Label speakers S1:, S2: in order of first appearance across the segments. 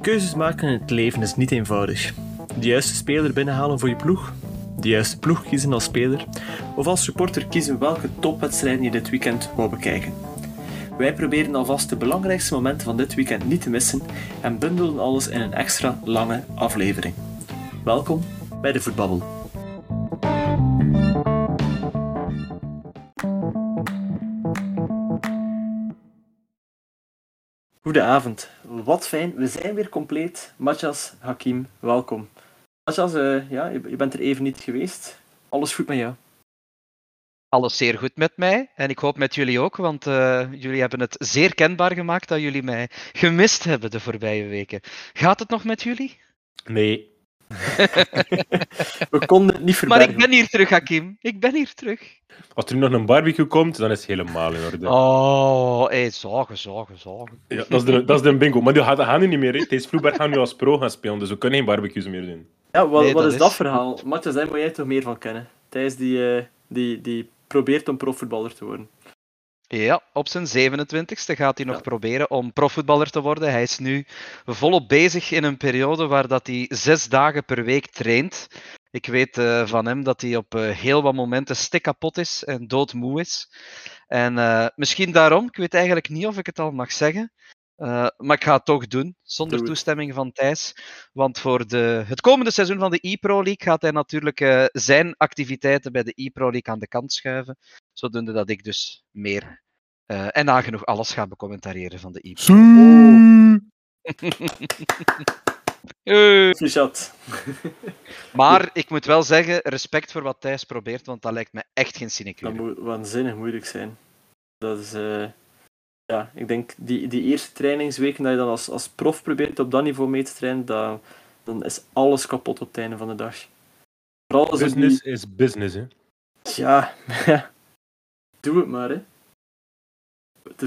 S1: Keuzes maken in het leven is niet eenvoudig. De juiste speler binnenhalen voor je ploeg, de juiste ploeg kiezen als speler, of als supporter kiezen welke topwedstrijden je dit weekend wou bekijken. Wij proberen alvast de belangrijkste momenten van dit weekend niet te missen en bundelen alles in een extra lange aflevering. Welkom bij de Voetbabbel. Goedenavond. Wat fijn, we zijn weer compleet. Matjas, Hakim, welkom. Matjas, uh, ja, je bent er even niet geweest. Alles goed met jou?
S2: Alles zeer goed met mij en ik hoop met jullie ook, want uh, jullie hebben het zeer kenbaar gemaakt dat jullie mij gemist hebben de voorbije weken. Gaat het nog met jullie?
S3: Nee,
S1: we konden het niet verbergen.
S2: Maar ik ben hier terug, Hakim. Ik ben hier terug.
S3: Als er nog een barbecue komt, dan is het helemaal in orde.
S2: Oh, hey, zagen, zagen, zagen.
S3: Ja, dat is de, dat is de bingo. Maar die gaan nu niet meer. Deze Vloeberg gaan nu als pro gaan spelen, dus we kunnen geen barbecues meer doen.
S1: Ja, wat, wat is, dat verhaal? Matthias, daar moet jij toch meer van kennen. Thijs die, uh, die, die probeert om profvoetballer te worden.
S2: Ja, op zijn 27ste gaat hij nog proberen om profvoetballer te worden. Hij is nu volop bezig in een periode waar dat hij zes dagen per week traint. Ik weet uh, van hem dat hij op uh, heel wat momenten stik kapot is en doodmoe is. En uh, misschien daarom, ik weet eigenlijk niet of ik het al mag zeggen, maar ik ga het toch doen, zonder Doe toestemming van Thijs. Want voor de, het komende seizoen van de e-Pro League gaat hij natuurlijk zijn activiteiten bij de e-Pro League aan de kant schuiven. Zodoende dat ik dus meer uh, en nagenoeg alles ga becommentariëren van de e-Pro.
S1: Fichat.
S2: maar ik moet wel zeggen, respect voor wat Thijs probeert, want dat lijkt me echt geen sinecure.
S1: Dat moet waanzinnig moeilijk zijn. Dat is ja, ik denk die, die eerste trainingsweken dat je dan als, als prof probeert op dat niveau mee te trainen, dan, dan is alles kapot op het einde van de dag.
S3: Vooral business die... is business, hè?
S1: Ja, doe het maar, hè.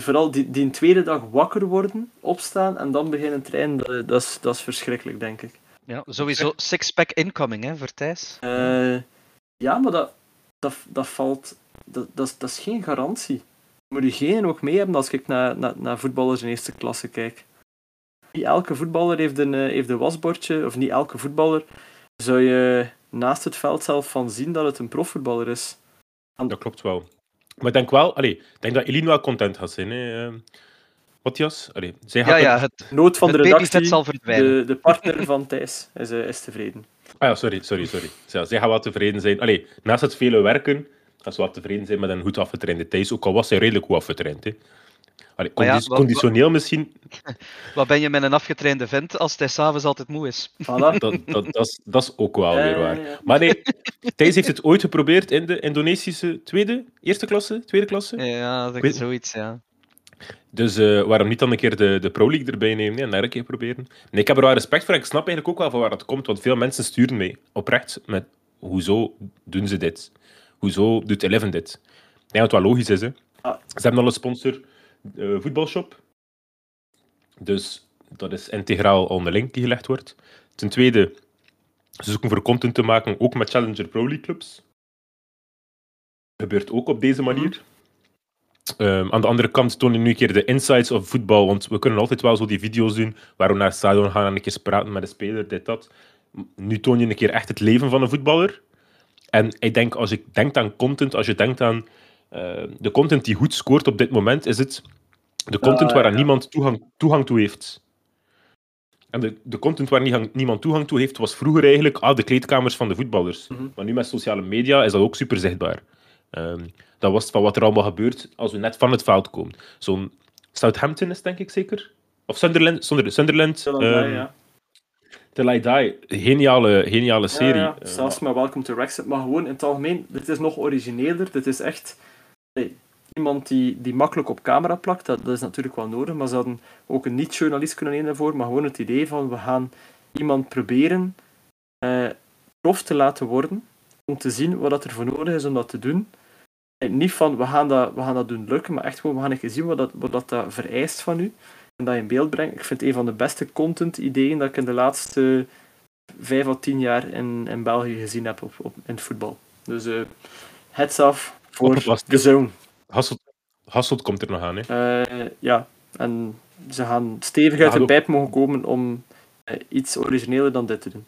S1: vooral die, die tweede dag wakker worden, opstaan en dan beginnen trainen, dat, dat, is, dat is verschrikkelijk, denk ik.
S2: Ja, sowieso six-pack incoming, hè, voor Thijs.
S1: Uh, ja, maar dat, dat, dat valt... Dat, dat, is, dat is geen garantie moet je geen ook mee hebben als ik naar, naar, naar voetballers in eerste klasse kijk. Niet elke voetballer heeft een, eh, heeft een wasbordje, of niet elke voetballer zou je naast het veld zelf van zien dat het een profvoetballer is.
S3: Dat klopt wel. Maar ik denk wel, allee, ik denk dat Eline wel content gaat zijn. Hè. Uh, Matthias? Allee, zij
S2: ja, ja, het,
S1: nood van
S2: het
S1: de redactie,
S2: zal
S1: de, de partner van Thijs, is, uh, is tevreden.
S3: Ah ja, sorry, sorry, sorry. Zij, zij gaat wel tevreden zijn. Allee, naast het vele werken als ze wat tevreden zijn met een goed afgetrainde Thijs. Ook al was hij redelijk goed afgetraind. Hè. Allee, ja, conditioneel misschien.
S2: Wat ben je met een afgetrainde vent als hij s'avonds altijd moe is?
S1: Voilà.
S3: Dat, dat, dat, is, dat is ook wel weer waar. Maar nee, Thijs heeft het ooit geprobeerd in de Indonesische tweede, eerste klasse, tweede klasse?
S2: Ja, dat is zoiets, ja.
S3: Dus uh, waarom niet dan een keer de, de Pro League erbij nemen en daar een keer proberen? Nee, ik heb er wel respect voor. Ik snap eigenlijk ook wel van waar dat komt, want veel mensen sturen mij oprecht met hoezo doen ze dit? hoezo doet Eleven dit? Ik denk dat het wel logisch is. Hè? Ah. Ze hebben al een sponsor, voetbalshop. Dus dat is integraal al een link die gelegd wordt. Ten tweede, ze zoeken voor content te maken, ook met Challenger Pro League clubs. Gebeurt ook op deze manier. Mhm. Um, aan de andere kant tonen nu een keer de insights of voetbal, want we kunnen altijd wel zo die video's doen waar we naar het stadion gaan en een keer praten met de speler, dit, dat. Nu toon je een keer echt het leven van een voetballer. En ik denk, als je denkt aan content, als je denkt aan de content die goed scoort op dit moment, is het de content waar ja. niemand toegang, toegang toe heeft. En de, de content waar niemand toegang toe heeft, was vroeger eigenlijk ah, de kleedkamers van de voetballers. Mm -hmm. Maar nu met sociale media is dat ook super zichtbaar. Um, dat was van wat er allemaal gebeurt als we net van het veld komen. Zo'n Southampton is denk ik zeker? Of Sunderland? Sunderland, Sunderland um, ja. Till I Die, geniale, geniale serie. Ja,
S1: ja. Zelfs met Welcome to Wrexham. Maar gewoon in het algemeen, dit is nog origineler. Dit is echt iemand die, die makkelijk op camera plakt. Dat, is natuurlijk wel nodig. Maar ze hadden ook een niet-journalist kunnen nemen daarvoor. Maar gewoon het idee van, we gaan iemand proberen eh, prof te laten worden. Om te zien wat dat er voor nodig is om dat te doen. En niet van, we gaan dat, we gaan dat doen lukken. Maar echt gewoon, we gaan even zien wat dat, wat dat, dat vereist van u en dat in beeld brengt. Ik vind het een van de beste content-ideeën dat ik in de laatste vijf of tien jaar in, in België gezien heb op, op, in het voetbal. Dus uh, heads off voor de zone.
S3: Hasselt, Hasselt komt er nog aan, hè?
S1: Uh, ja, en ze gaan stevig uit de pijp mogen komen om eh, iets origineler dan dit te doen.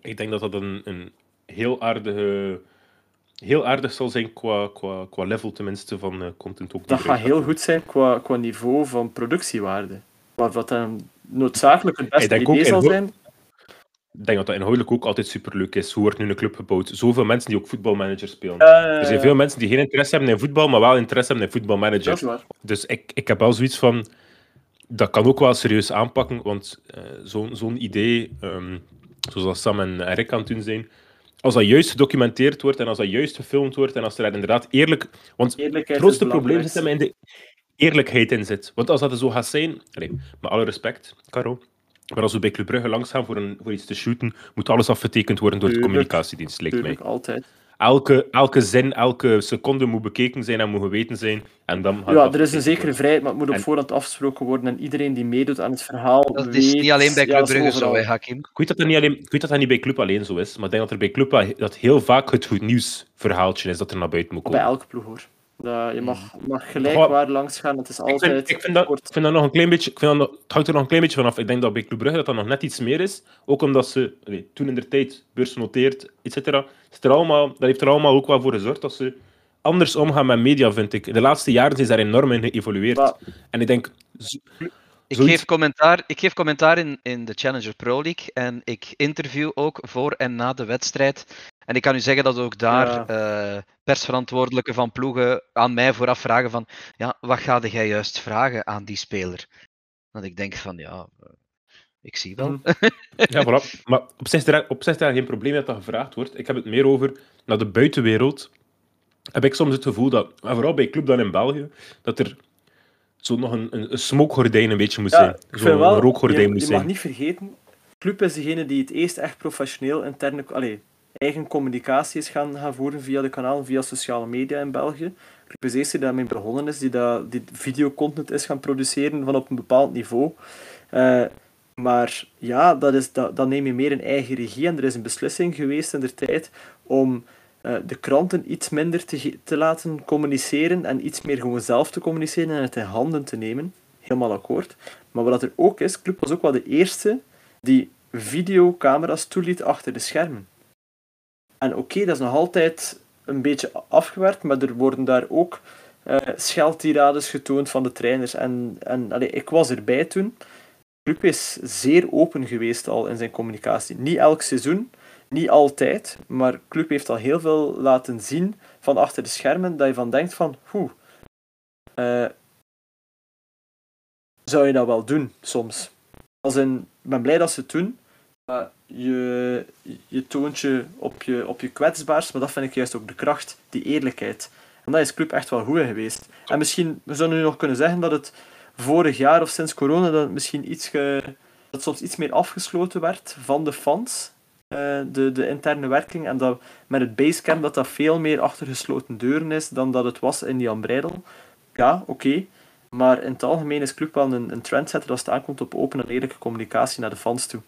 S3: Ik denk dat dat een, een heel aardige... Heel aardig zal zijn qua, qua, qua level tenminste van eh, content ook.
S1: Dat gaat heel goed zijn qua, qua niveau van productiewaarde. Maar wat dan noodzakelijk het beste idee zal zijn,
S3: Ik denk dat dat inhoudelijk ook altijd superleuk is. Hoe wordt nu een club gebouwd? Zoveel mensen die ook voetbalmanager spelen.
S1: eh,
S3: Er zijn veel mensen die geen interesse hebben in voetbal, maar wel interesse hebben in
S1: dat
S3: voetbalmanager.
S1: is waar.
S3: Dus ik, ik heb wel zoiets van... Dat kan ook wel serieus aanpakken, want eh, zo'n zo'n idee, ehm, zoals dat Sam en Rick aan het doen zijn, als dat juist gedocumenteerd wordt en als dat juist gefilmd wordt en als er inderdaad eerlijk... Want het grootste
S1: is
S3: probleem zit hem in de eerlijkheid in zit. Want als dat er zo gaat zijn... Allee, met alle respect, Caro, maar als we bij Club Brugge langs gaan voor, een, voor iets te shooten, moet alles afgetekend worden door de communicatiedienst, lijkt mij.
S1: Altijd.
S3: Elke, elke zin, elke seconde moet bekeken zijn en moet geweten zijn. En dan
S1: Ja, er is een zekere
S3: worden.
S1: vrijheid, maar het moet op
S3: En-
S1: voorhand afgesproken worden. En iedereen die meedoet aan het verhaal.
S2: Dat is niet alleen bij
S1: ja,
S2: Club
S1: is
S2: Brugge zo, hè, Hakim.
S3: Ik weet, dat dat niet alleen, ik weet dat dat niet bij Club alleen zo is, maar ik denk dat er bij Club dat heel vaak het goed nieuws verhaaltje is dat er naar buiten moet
S1: Bij
S3: komen.
S1: elke ploeg hoor. Dat, je mag, mag gelijk
S3: Goh.
S1: waar langs gaan. Het is
S3: Ik
S1: altijd.
S3: vind, ik, vind dat,
S1: kort.
S3: ik vind dat nog een klein beetje, ik vind dat, nog- het hangt er nog een klein beetje vanaf. Ik denk dat bij Club Brugge dat, dat nog net iets meer is. Ook omdat ze toen in de tijd beursgenoteerd, et cetera. er Dat heeft er allemaal ook wel voor gezorgd dat ze anders omgaan met media, vind ik. De laatste jaren is daar enorm in geëvolueerd.
S1: Maar-
S3: En ik denk, zo-
S2: Ik
S3: Zoiets-
S2: geef commentaar, ik geef commentaar in, in de Challenger Pro League en ik interview ook voor en na de wedstrijd. En ik kan u zeggen dat ook daar eh, persverantwoordelijken van ploegen aan mij vooraf vragen van ja, wat ga jij juist vragen aan die speler? Dat ik denk van ja, eh, ik zie wel.
S1: Mhm.
S3: Ja, voilà. Maar op zich, is er, op zich is er geen probleem dat dat gevraagd wordt. Ik heb het meer over naar de buitenwereld. Heb ik soms het gevoel dat, vooral bij club dan in België, dat er zo nog een, een, een smokegordijn een beetje moet
S1: Ja,
S3: zijn. Zo'n
S1: wel,
S3: rookgordijn
S1: je,
S3: moet
S1: je
S3: zijn.
S1: mag niet vergeten, Club is degene die het eerst echt professioneel interne, allee, eigen communicatie is gaan, gaan voeren via de kanalen, via sociale media in België. Club is de eerste die daarmee begonnen is, die, dat, die videocontent is gaan produceren van op een bepaald niveau. Eh, maar ja, dat is, dat, dan neem je meer een eigen regie en er is een beslissing geweest in de tijd om eh, de kranten iets minder te, te laten communiceren en iets meer gewoon zelf te communiceren en het in handen te nemen. Helemaal akkoord. Maar wat er ook is, Club was ook wel de eerste die videocamera's toeliet achter de schermen. En oké, dat is nog altijd een beetje afgewerkt, maar er worden daar ook eh scheldtirades getoond van de trainers. En, en allee, ik was erbij toen. Club is zeer open geweest al in zijn communicatie. Niet elk seizoen, niet altijd, maar Club heeft al heel veel laten zien van achter de schermen, dat je van denkt van, hoe, eh, zou je dat wel doen soms? Als in, ik ben blij dat ze het doen, je, je toont je op, je op je kwetsbaarst, maar dat vind ik juist ook de kracht, die eerlijkheid. En daar is Club echt wel goed geweest. En misschien, we zouden nu nog kunnen zeggen dat het vorig jaar of sinds corona, dat misschien iets dat soms iets meer afgesloten werd van de fans, eh, de, de interne werking, en dat met het basecamp dat dat veel meer achter gesloten deuren is dan dat het was in Jan Breidel. Ja, oké. Maar in het algemeen is Club wel een, een trendsetter als het aankomt op open en eerlijke communicatie naar de fans toe.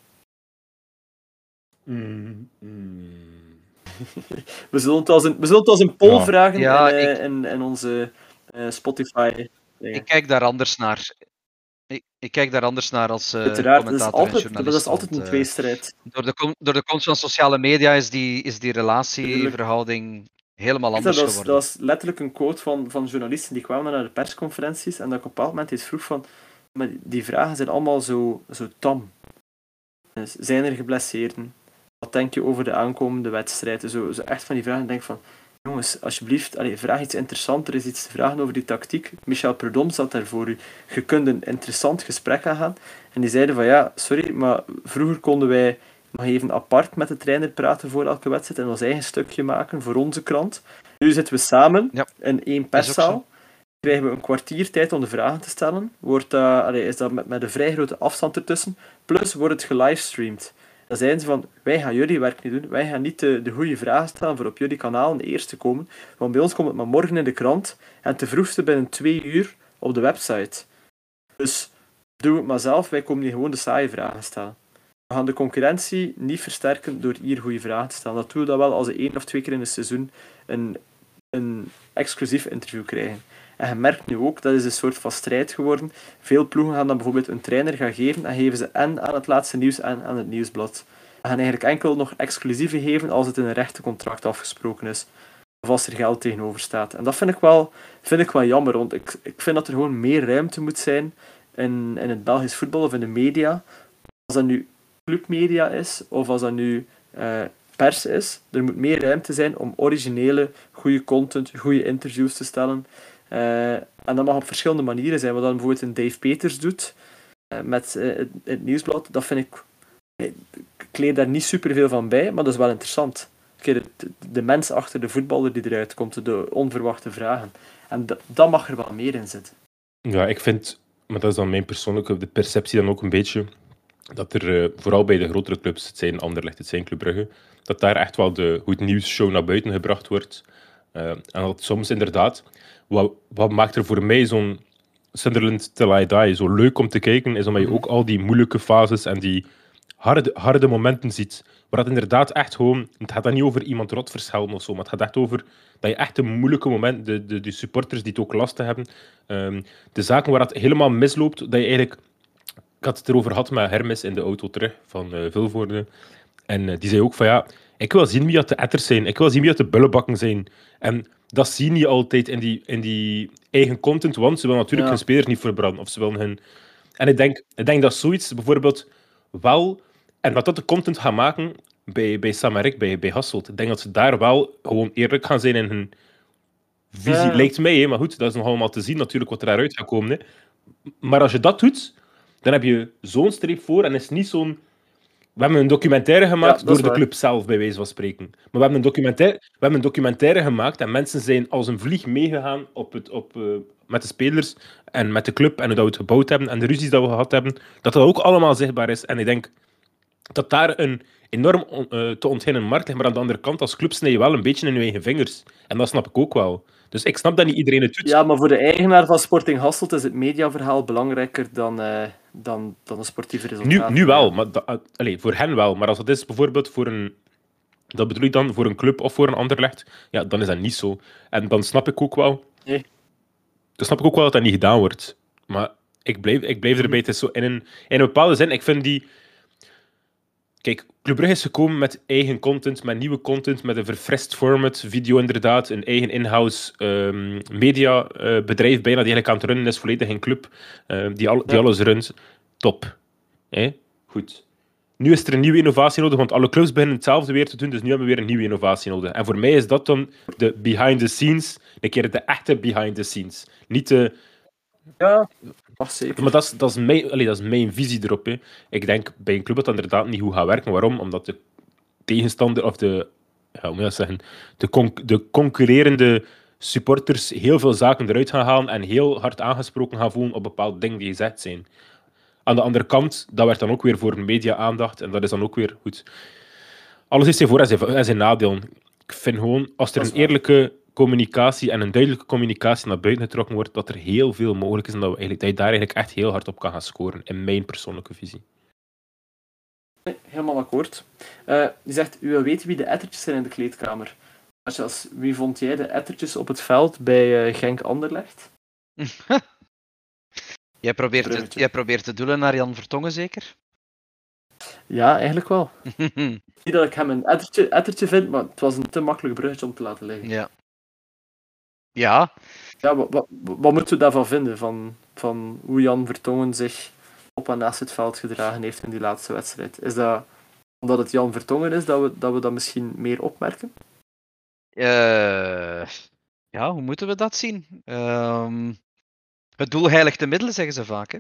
S3: Mm, mm.
S1: We zullen het als een, we zullen het als een poll
S3: Ja.
S1: vragen
S2: Ja,
S1: in, eh,
S2: ik-
S1: in, in onze eh, Spotify. dingen.
S2: Ik kijk daar anders naar. Ik, ik kijk daar anders naar als eh
S1: Uiteraard, dat is,
S2: en
S1: altijd,
S2: journalist.
S1: dat is altijd een
S2: want, eh,
S1: tweestrijd.
S2: door, de, door de komst van sociale media is die, is die relatieverhouding helemaal
S1: Dat,
S2: anders
S1: was,
S2: geworden.
S1: dat was letterlijk een quote van, van journalisten die kwamen naar de persconferenties en dat ik op een bepaald moment eens vroeg van maar die vragen zijn allemaal zo, zo tam. Dus, zijn er geblesseerden? Wat denk je over de aankomende wedstrijden? Zo, zo echt van die vragen. Denk van, jongens, alsjeblieft, allee, vraag iets interessanter. Er is iets te vragen over die tactiek. Michel Prudhomme zat daar voor u. Je kunt een interessant gesprek aangaan. En die zeiden van, ja, sorry, maar vroeger konden wij nog even apart met de trainer praten voor elke wedstrijd en ons eigen stukje maken voor onze krant. Nu zitten we samen
S2: Ja.
S1: in één perszaal. Krijgen we een kwartier tijd om de vragen te stellen. Wordt dat, allee, is dat met, met een vrij grote afstand ertussen. Plus wordt het gelivestreamd. Dan zijn ze van, wij gaan jullie werk niet doen. Wij gaan niet de, de goede vragen stellen voor op jullie kanaal de eerste te komen. Want bij ons komt het maar morgen in de krant. En te vroegste binnen twee uur op de website. Dus doe het maar zelf. Wij komen hier gewoon de saaie vragen stellen. We gaan de concurrentie niet versterken door hier goede vragen te stellen. Dat doen we dat wel als we één of twee keer in het seizoen een een exclusief interview krijgen. En je merkt nu ook, dat is een soort van strijd geworden. Veel ploegen gaan dan bijvoorbeeld een trainer gaan geven en geven ze en aan het laatste nieuws en aan het nieuwsblad. En gaan eigenlijk enkel nog exclusieve geven als het in een rechtencontract afgesproken is. Of als er geld tegenover staat. En dat vind ik wel, vind ik wel jammer, want ik, ik vind dat er gewoon meer ruimte moet zijn in, in het Belgisch voetbal of in de media. Als dat nu clubmedia is, of als dat nu uh, pers is, er moet meer ruimte zijn om originele, goede content, goede interviews te stellen. Uh, en dat mag op verschillende manieren zijn. Wat dan bijvoorbeeld een Dave Peters doet uh, met het, het, nieuwsblad, dat vind ik. Ik leer daar niet superveel van bij, maar dat is wel interessant. De, de mens achter de voetballer die eruit komt, de onverwachte vragen. En dat mag er wel meer in zitten.
S3: Ja, ik vind, maar dat is dan mijn persoonlijke de perceptie dan ook een beetje, dat er vooral bij de grotere clubs, het zijn Anderlecht, het zijn Club Brugge, dat daar echt wel de goed nieuws show naar buiten gebracht wordt. En dat soms inderdaad, wat, wat maakt er voor mij zo'n Sunderland Till I Die zo leuk om te kijken, is omdat je ook al die moeilijke fases en die harde, harde momenten ziet. Waar het inderdaad echt gewoon, het gaat dan niet over iemand rot verschelden of zo, maar het gaat echt over dat je echt een moeilijke moment, de, de, de supporters die het ook lastig hebben, um, de zaken waar het helemaal misloopt, dat je eigenlijk, ik had het erover gehad met Hermes in de auto terug van uh, Vilvoorde, en uh, die zei ook van ja, ik wil zien wie dat de etters zijn, ik wil zien wie dat de bullenbakken zijn. En dat zie je altijd in die, in die eigen content, want ze willen natuurlijk ja. hun spelers niet verbranden, of ze willen hun... En ik denk, ik denk dat zoiets bijvoorbeeld wel en wat dat de content gaat maken bij, bij Samarik, bij, bij Hasselt, ik denk dat ze daar wel gewoon eerlijk gaan zijn in hun visie. Ja. Lijkt mij, hè, maar goed, dat is nog allemaal te zien natuurlijk wat er daaruit gaat komen. Hè. Maar als je dat doet, dan heb je zo'n streep voor en is niet zo'n... We hebben een documentaire gemaakt
S1: Ja,
S3: door de
S1: waar.
S3: club zelf, bij wijze van spreken. Maar we hebben, een documentaire, we hebben een documentaire gemaakt en mensen zijn als een vlieg meegegaan op het, op, eh, met de spelers en met de club en hoe dat we het gebouwd hebben en de ruzies dat we gehad hebben. Dat dat ook allemaal zichtbaar is. En ik denk dat daar een enorm on- eh, te ontginnen markt ligt. Maar aan de andere kant, als club snij je wel een beetje in je eigen vingers. En dat snap ik ook wel. Dus ik snap dat niet iedereen het doet.
S1: Ja, maar voor de eigenaar van Sporting Hasselt is het mediaverhaal belangrijker dan, eh dan, dan een sportieve
S3: Nu,
S1: resultaat.
S3: nu wel, maar uh, allee, voor hen wel. Maar als dat is bijvoorbeeld voor een... Dat bedoel ik dan voor een club of voor een ander legt, ja, dan is dat niet zo. En dan snap ik ook wel...
S1: Nee.
S3: Dan snap ik ook wel dat dat niet gedaan wordt. Maar ik blijf, ik blijf erbij. Het is zo in een, in een bepaalde zin, ik vind die... Kijk, Club Brugge is gekomen met eigen content, met nieuwe content, met een verfrist format, video inderdaad, een eigen in-house ehm mediabedrijf bijna, die eigenlijk aan het runnen is, volledig een club, eh, die, al, die
S1: Ja.
S3: alles runt. Top. Goed. Nu is er een nieuwe innovatie nodig, want alle clubs beginnen hetzelfde weer te doen, dus nu hebben we weer een nieuwe innovatie nodig. En voor mij is dat dan de behind the scenes, een keer de echte behind the scenes. Niet de...
S1: Ja, zeker.
S3: Maar dat is, dat, is mijn, allee, dat is mijn visie erop. Hè. Ik denk bij een club dat dat inderdaad niet goed gaat werken. Waarom? Omdat de tegenstander, of de, ja, hoe moet je dat zeggen, de, con- de concurrerende supporters heel veel zaken eruit gaan halen en heel hard aangesproken gaan voelen op bepaalde dingen die gezegd zijn. Aan de andere kant, dat werd dan ook weer voor media-aandacht en dat is dan ook weer goed. Alles heeft zijn voor- en zijn, en zijn nadelen. Ik vind gewoon, als er
S1: Dat is
S3: een eerlijke communicatie en een duidelijke communicatie naar buiten getrokken wordt, dat er heel veel mogelijk is en dat, we eigenlijk, dat je daar eigenlijk echt heel hard op kan gaan scoren, in mijn persoonlijke visie.
S1: Nee, helemaal akkoord. Eh je zegt, u wil weten wie de ettertjes zijn in de kleedkamer. Als je als, wie vond jij de ettertjes op het veld bij eh, Genk Anderlecht?
S2: Jij probeert, te, jij probeert te doelen naar Jan Vertongen, zeker?
S1: Ja, eigenlijk wel. Niet dat ik hem een ettertje, ettertje vind, maar het was een te makkelijk bruggetje om te laten liggen.
S2: ja. Ja,
S1: Ja, wat, wat, wat moeten we daarvan vinden? Van, van hoe Jan Vertongen zich op en naast het veld gedragen heeft in die laatste wedstrijd? Is dat omdat het Jan Vertongen is dat we dat, we dat misschien meer opmerken?
S2: eh, ja, hoe moeten we dat zien? Ehm, het doel heiligt de middelen, zeggen ze vaak. Hè?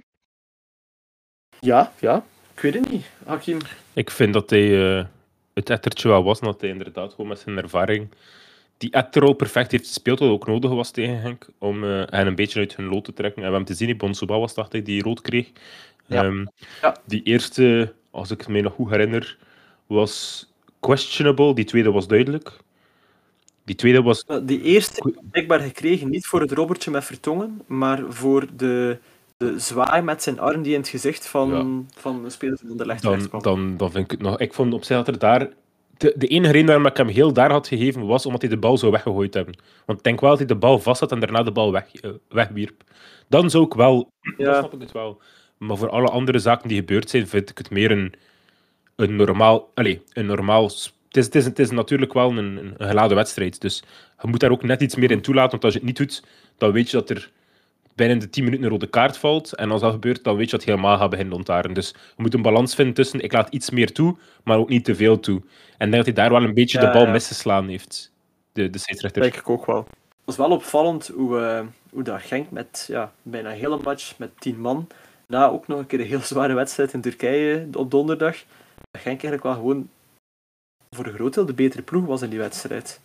S1: Ja, ja. Ik weet het niet. Hakim.
S3: Ik vind dat hij eh, het ettertje wel was, dat hij inderdaad gewoon met zijn ervaring die etterrol perfect heeft gespeeld, wat ook nodig was tegen Henk, om eh, hen een beetje uit hun lood te trekken. En we hebben te zien, die Bonsoba was, dacht ik, die rood kreeg.
S2: Ja.
S3: Ehm,
S1: Ja.
S3: Die eerste, als ik het mij nog goed herinner, was questionable. Die tweede was duidelijk. Die tweede was...
S1: Die eerste blijkbaar gekregen, niet voor het robbertje met Vertongen, maar voor de, de zwaai met zijn arm die in het gezicht van, van de speler van de
S3: Dan, dan, dan vind ik het nog... Ik vond op zich dat er daar de, de enige reden waarom ik hem heel daar had gegeven was omdat hij de bal zou weggegooid hebben. Want ik denk wel dat hij de bal vast had en daarna de bal weg, uh, wegwierp. Dan zou ik wel, ja. dan snap ik het wel. Maar voor alle andere zaken die gebeurd zijn, vind ik het meer een, een normaal. Allez, een normaal. Het is, het, is, het is natuurlijk wel een, een geladen wedstrijd. Dus je moet daar ook net iets meer in toelaten. Want als je het niet doet, dan weet je dat er binnen de 10 minuten een rode kaart valt. En als dat gebeurt, dan weet je dat je helemaal gaat beginnen ontaren. Dus je moet een balans vinden tussen ik laat iets meer toe, maar ook niet te veel toe. En ik denk dat hij daar wel een beetje de bal ja. misgeslaan heeft, de, de scheidsrechter.
S1: Denk ik ook wel. Het was wel opvallend hoe, uh, hoe dat Genk met ja, bijna een hele match met 10 man, na ook nog een keer een heel zware wedstrijd in Turkije op donderdag, dat Genk eigenlijk wel gewoon voor een groot deel de betere ploeg was in die wedstrijd.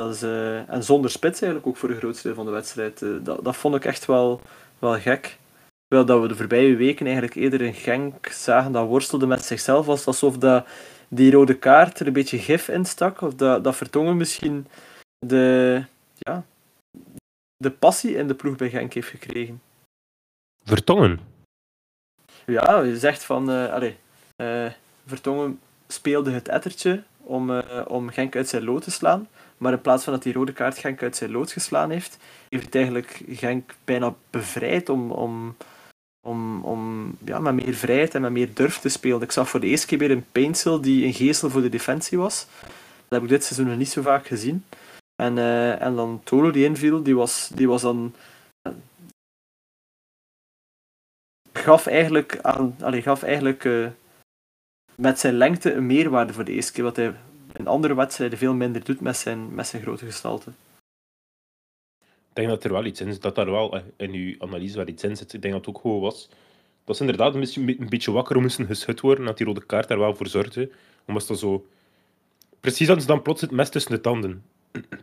S1: Dat is, uh, en zonder spits eigenlijk ook voor een grootste deel van de wedstrijd. Uh, dat, dat vond ik echt wel, wel gek. Terwijl dat we de voorbije weken eigenlijk eerder een Genk zagen dat worstelde met zichzelf. Was alsof dat die rode kaart er een beetje gif in stak. Of dat, dat Vertongen misschien de, ja, de passie in de ploeg bij Genk heeft gekregen.
S3: Vertongen?
S1: Ja, je zegt van... Uh, allez, Vertongen speelde het ettertje om, om Genk uit zijn lood te slaan. Maar in plaats van dat die rode kaart Genk uit zijn lood geslaan heeft, heeft het eigenlijk Genk bijna bevrijd om, om, om, om ja, met meer vrijheid en met meer durf te spelen. Ik zag voor de eerste keer weer een Painsel die een geestel voor de defensie was. Dat heb ik dit seizoen nog niet zo vaak gezien. En, uh, en dan Tolo die inviel, die was, die was dan... gaf eigenlijk, aan, allez, gaf eigenlijk uh, met zijn lengte een meerwaarde voor de eerste keer. Wat hij in andere wedstrijden veel minder doet met zijn, met zijn grote gestalte.
S3: Ik denk dat er wel iets in zit, dat daar wel eh, in uw analyse wel iets in zit. Ik denk dat het ook gewoon was. Dat ze inderdaad een beetje wakker moesten geschud worden, dat die rode kaart daar wel voor zorgde. Omdat dat zo... Precies hadden ze dan plots het mes tussen de tanden.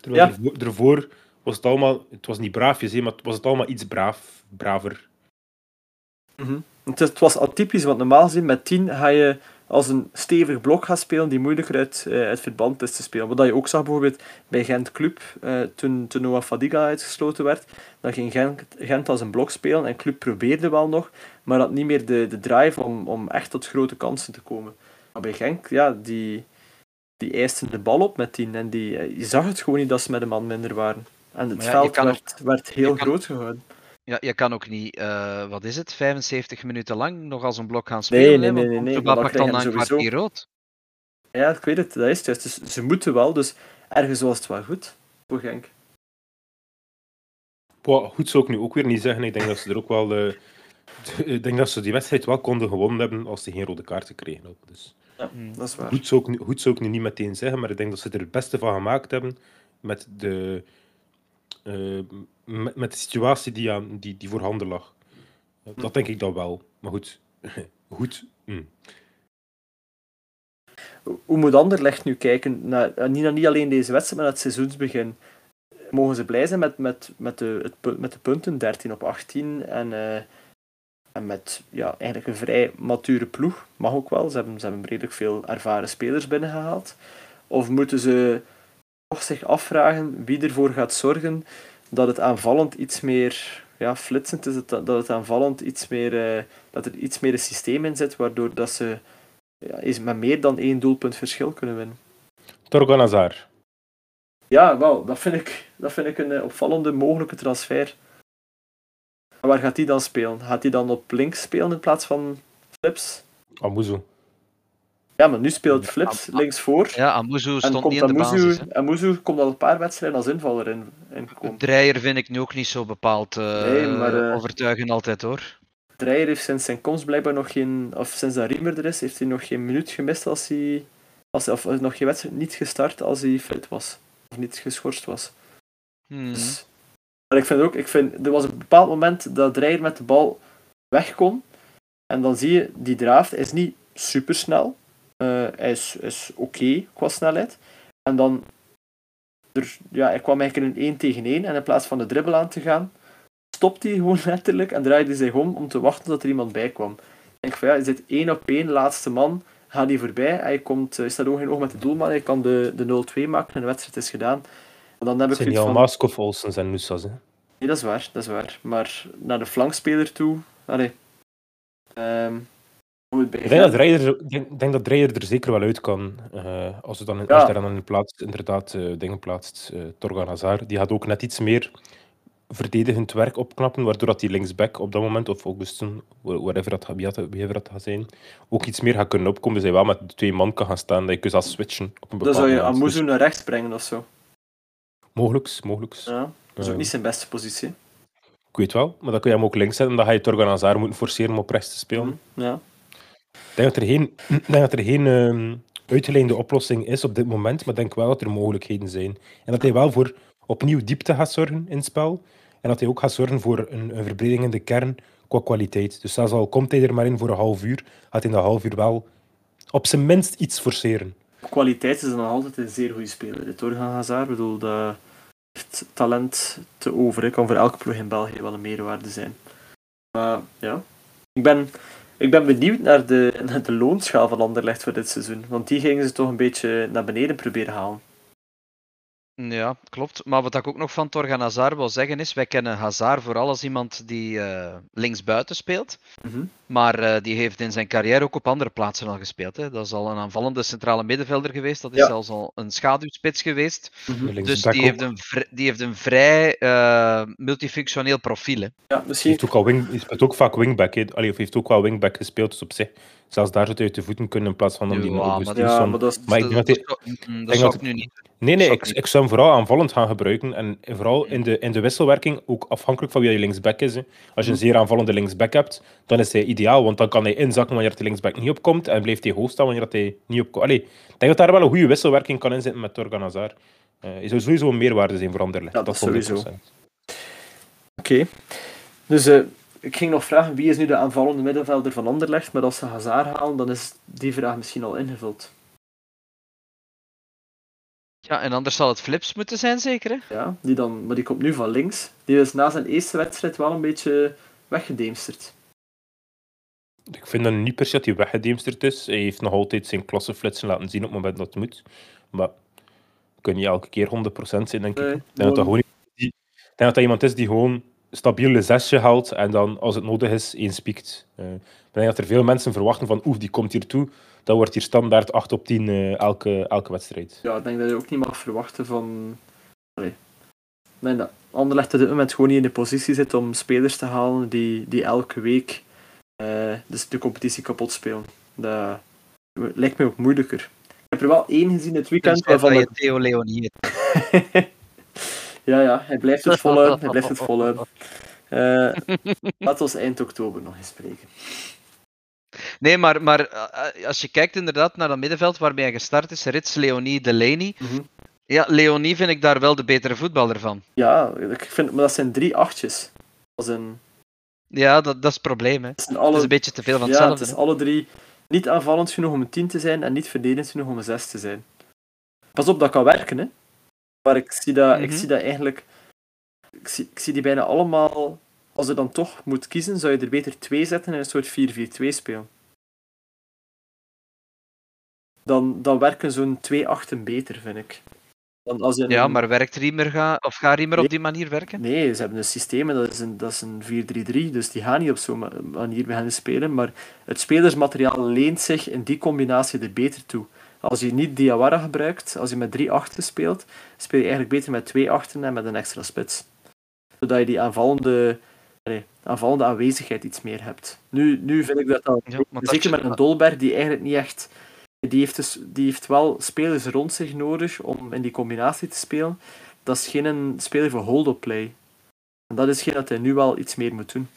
S3: Terwijl ja. ervoor was het allemaal... Het was niet braafjes, maar het was het allemaal iets braaf, braver.
S1: Mm -hmm. het, het was atypisch, want normaal gezien met 10 ga je als een stevig blok gaat spelen die moeilijker uit, uh, uit verband is te spelen. Wat je ook zag bijvoorbeeld bij Gent Club, uh, toen, toen Noah Fadiga uitgesloten werd, dan ging Gent, Gent als een blok spelen en Club probeerde wel nog, maar had niet meer de, de drive om, om echt tot grote kansen te komen. Maar bij Genk, ja, die, die eisten de bal op met tien en die, eh, je zag het gewoon niet dat ze met een man minder waren. En het ja, veld werd, ook, werd heel groot gehouden.
S2: Ja, je kan ook niet, uh, wat is het, 75 minuten lang nog als een blok gaan spelen.
S1: Nee, nee, nee. nee, nee
S2: pakt dan een kwartier rood.
S1: Ja, ik weet het, dat is het juist. Dus ze moeten wel, dus ergens was het wel goed voor Genk.
S3: Boah, goed zou ik nu ook weer niet zeggen. Ik denk dat ze er ook wel. Uh, ik denk dat ze die wedstrijd wel konden gewonnen hebben als ze geen rode kaarten kregen. Ook. Dus,
S1: ja, dat is waar.
S3: Goed zou, ik, goed zou ik nu niet meteen zeggen, maar ik denk dat ze er het beste van gemaakt hebben met de. Uh, met, de situatie die, aan, die, die voorhanden lag. Dat denk ik dan wel. Maar goed. goed. Mm.
S1: Hoe moet Anderlecht nu kijken naar, eh, niet, alleen deze wedstrijd, maar het seizoensbegin? Mogen ze blij zijn met, met, met, de, het, met de punten, 13 op 18, en, uh, en met ja, eigenlijk een vrij mature ploeg, mag ook wel. Ze hebben, ze hebben redelijk veel ervaren spelers binnengehaald. Of moeten ze toch zich afvragen wie ervoor gaat zorgen dat het aanvallend iets meer ja, flitsend is, het, dat het aanvallend iets meer, uh, dat er iets meer een systeem in zit, waardoor dat ze ja, is met meer dan één doelpunt verschil kunnen winnen.
S3: Torgan Hazard.
S1: Ja, wel, dat vind ik, dat vind ik een uh, opvallende mogelijke transfer. Waar gaat hij dan spelen? Gaat hij dan op links spelen in plaats van Flips?
S3: Amuzu.
S1: Ja, maar nu speelt Flips Am links voor.
S2: Ja, Amuzu stond niet in de basis.
S1: Amuzu komt al een paar wedstrijden als invaller in, in.
S2: Dreyer vind ik nu ook niet zo bepaald uh, nee, maar, uh, overtuigend altijd hoor.
S1: Dreyer heeft sinds zijn komst blijkbaar nog geen, of sinds dat Riemer er is, heeft hij nog geen minuut gemist als hij, als, of nog geen wedstrijd niet gestart als hij fit was. Of niet geschorst was.
S2: Hmm.
S1: Dus, maar ik vind ook, ik vind, er was een bepaald moment dat Dreyer met de bal weg kon. En dan zie je, die draft is niet super snel. Uh, hij is, is oké okay qua snelheid. En dan, er, ja, hij kwam eigenlijk in een 1 tegen 1 en in plaats van de dribbel aan te gaan, stopt hij gewoon letterlijk en draaide zich om om te wachten tot er iemand bij kwam. Ik denk van ja, is dit één op één, laatste man, gaat hij voorbij, hij, komt, hij staat oog in oog met de doelman, hij kan de, de 0-2 maken en de wedstrijd is gedaan. En dan heb ik
S3: zijn niet of Olsen en Nussas, hè?
S1: Nee, dat is waar, dat is waar. Maar naar de flankspeler toe, allee, um,
S3: Ik denk dat Dreyer, denk, dat er zeker wel uit kan. eh, als, je dan,
S1: Ja.
S3: als je daar dan in plaats, inderdaad eh, dingen plaatst. eh Torgan Hazard, die gaat ook net iets meer verdedigend werk opknappen, waardoor dat die linksback op dat moment, of Augustin, wha- whatever dat, wie dat, dat gaat zijn, ook iets meer gaat kunnen opkomen. Dus hij wel met de twee man kan gaan staan, dat je kunt zelfs switchen op een
S1: Dan zou je. Amuzu
S3: Dus
S1: naar rechts brengen of zo.
S3: mogelijks, mogelijks.
S1: Ja, dat is ook niet zijn beste positie.
S3: Ik weet wel, maar dan kun je hem ook links zetten, dan ga je Torgan Hazard moeten forceren om op rechts te spelen.
S1: Hm, Ja.
S3: Denk dat er geen, denk dat er geen ehm, uitgeleende oplossing is op dit moment, maar denk wel dat er mogelijkheden zijn. En dat hij wel voor opnieuw diepte gaat zorgen in het spel. En dat hij ook gaat zorgen voor een, een verbreding in de kern qua kwaliteit. Dus zelfs al komt hij er maar in voor een half uur, gaat hij in dat half uur wel op zijn minst iets forceren.
S1: Kwaliteit is nog altijd een zeer goede speler. Dit Torgan Hazard, bedoel, dat heeft talent te over. Kan voor elke ploeg in België wel een meerwaarde zijn. Maar ja, ik ben, ik ben benieuwd naar de, naar de loonschaal van Anderlecht voor dit seizoen. Want die gingen ze toch een beetje naar beneden proberen halen.
S2: Ja, klopt. Maar wat ik ook nog van Torgan Hazard wil zeggen is, wij kennen Hazard vooral als iemand die eh linksbuiten speelt.
S1: Mhm.
S2: Maar eh, die heeft in zijn carrière ook op andere plaatsen al gespeeld. Hè. Dat is al een aanvallende centrale middenvelder geweest. Dat is
S1: Ja.
S2: zelfs al een schaduwspits geweest.
S1: Mhm.
S2: Dus die heeft, een die heeft een vrij eh, multifunctioneel profiel. Hè.
S1: Ja,
S3: Hij
S1: misschien.
S3: heeft ook, al wing, hij speelt ook vaak wingback. hè. Allee, of heeft ook wel wingback gespeeld, dus op zich. Zelfs daar zou hij uit de voeten kunnen in plaats van om die
S2: Ja, maar.
S1: Ja, maar dat is,
S3: Maar ik dat
S2: mm, dat zou
S3: dat-
S2: ik nu niet.
S3: Nee, nee, ik, ik zou hem vooral aanvallend gaan gebruiken. En vooral in de, in de wisselwerking, ook afhankelijk van wie je linksback is. Hè. Als je een zeer aanvallende linksback hebt, dan is hij ideaal, want dan kan hij inzakken wanneer de linksback niet opkomt en blijft hij hoog staan wanneer dat hij niet opkomt. Allee, ik denk dat daar wel een goede wisselwerking kan inzitten met Torgan Hazard. Eh hij zou sowieso een meerwaarde zijn voor Anderlecht.
S1: Ja, dat
S3: 100%.
S1: sowieso. Oké. Dus eh, ik ging nog vragen, wie is nu de aanvallende middenvelder van Anderlecht? Maar als ze Hazard halen, dan is die vraag misschien al ingevuld.
S2: Ja, en anders zal het Flips moeten zijn, zeker? Hè?
S1: Ja, die dan, maar die komt nu van links. Die is na zijn eerste wedstrijd wel een beetje weggedeemsterd.
S3: Ik vind dat niet per se dat hij weggedemsterd is. Hij heeft nog altijd zijn klasseflitsen laten zien op het moment dat het moet. Maar kun je elke keer 100% zijn, denk ik.
S1: Nee,
S3: Ik denk dat dat gewoon die- ik denk dat dat iemand is die gewoon stabiel een zesje haalt en dan, als het nodig is, één spiekt. Eh, ik denk dat er veel mensen verwachten van oeh, die komt hier toe. Dat wordt hier standaard 8 op 10 eh, elke, elke wedstrijd.
S1: Ja, ik denk dat je ook niet mag verwachten van... Allee. Ik denk dat Anderlecht op dit moment gewoon niet in de positie zit om spelers te halen die, die elke week eh, dus de competitie kapot spelen. Dat lijkt me ook moeilijker. Ik heb er wel één gezien dit weekend
S2: dat
S1: waarvan
S2: je
S1: ik...
S2: Theo Leonie hebt.
S1: ja, ja, hij blijft het volhouden. Hij blijft het volhouden. Eh laten we eind oktober nog eens spreken.
S2: Nee, maar, maar eh, als je kijkt inderdaad naar dat middenveld waarmee hij gestart is, Rits, Leonie, Delaney.
S1: Mhm.
S2: Ja, Leonie vind ik daar wel de betere voetballer van.
S1: Ja, ik vind, maar dat zijn drie achtjes. Dat, is een,
S2: Ja, dat, dat is het probleem. Hè.
S1: dat zijn
S2: Dat is een beetje te veel van
S1: ja,
S2: hetzelfde.
S1: het is
S2: hè.
S1: alle drie niet aanvallend genoeg om een 10 te zijn en niet verdedigend genoeg om een 6 te zijn. Pas op, dat kan werken, hè. Maar ik zie dat, ik
S2: Mhm.
S1: zie dat eigenlijk... Ik zie, ik zie die bijna allemaal... Als je dan toch moet kiezen, zou je er beter twee zetten en een soort 4-4-2 spelen. Dan, dan werken zo'n twee achten beter, vind ik. Dan als je
S2: Ja,
S1: een-
S2: maar werkt Riemer, ga, of gaat Riemer op die manier werken?
S1: Nee, ze hebben een systeem, en dat is een, dat is een 4-3-3, dus die gaan niet op zo'n ma- manier beginnen spelen, maar het spelersmateriaal leent zich in die combinatie er beter toe. Als je niet Diawara gebruikt, als je met drie achten speelt, speel je eigenlijk beter met twee achten en met een extra spits. Zodat je die aanvallende, nee, aanvallende aanwezigheid iets meer hebt. Nu, nu vind ik dat
S2: Ja, dat
S1: zeker met een Dolberg, die eigenlijk niet echt... Die heeft, dus, die heeft wel spelers rond zich nodig om in die combinatie te spelen. Dat is geen een speler voor hold-up play. En dat is geen dat hij nu wel iets meer moet doen.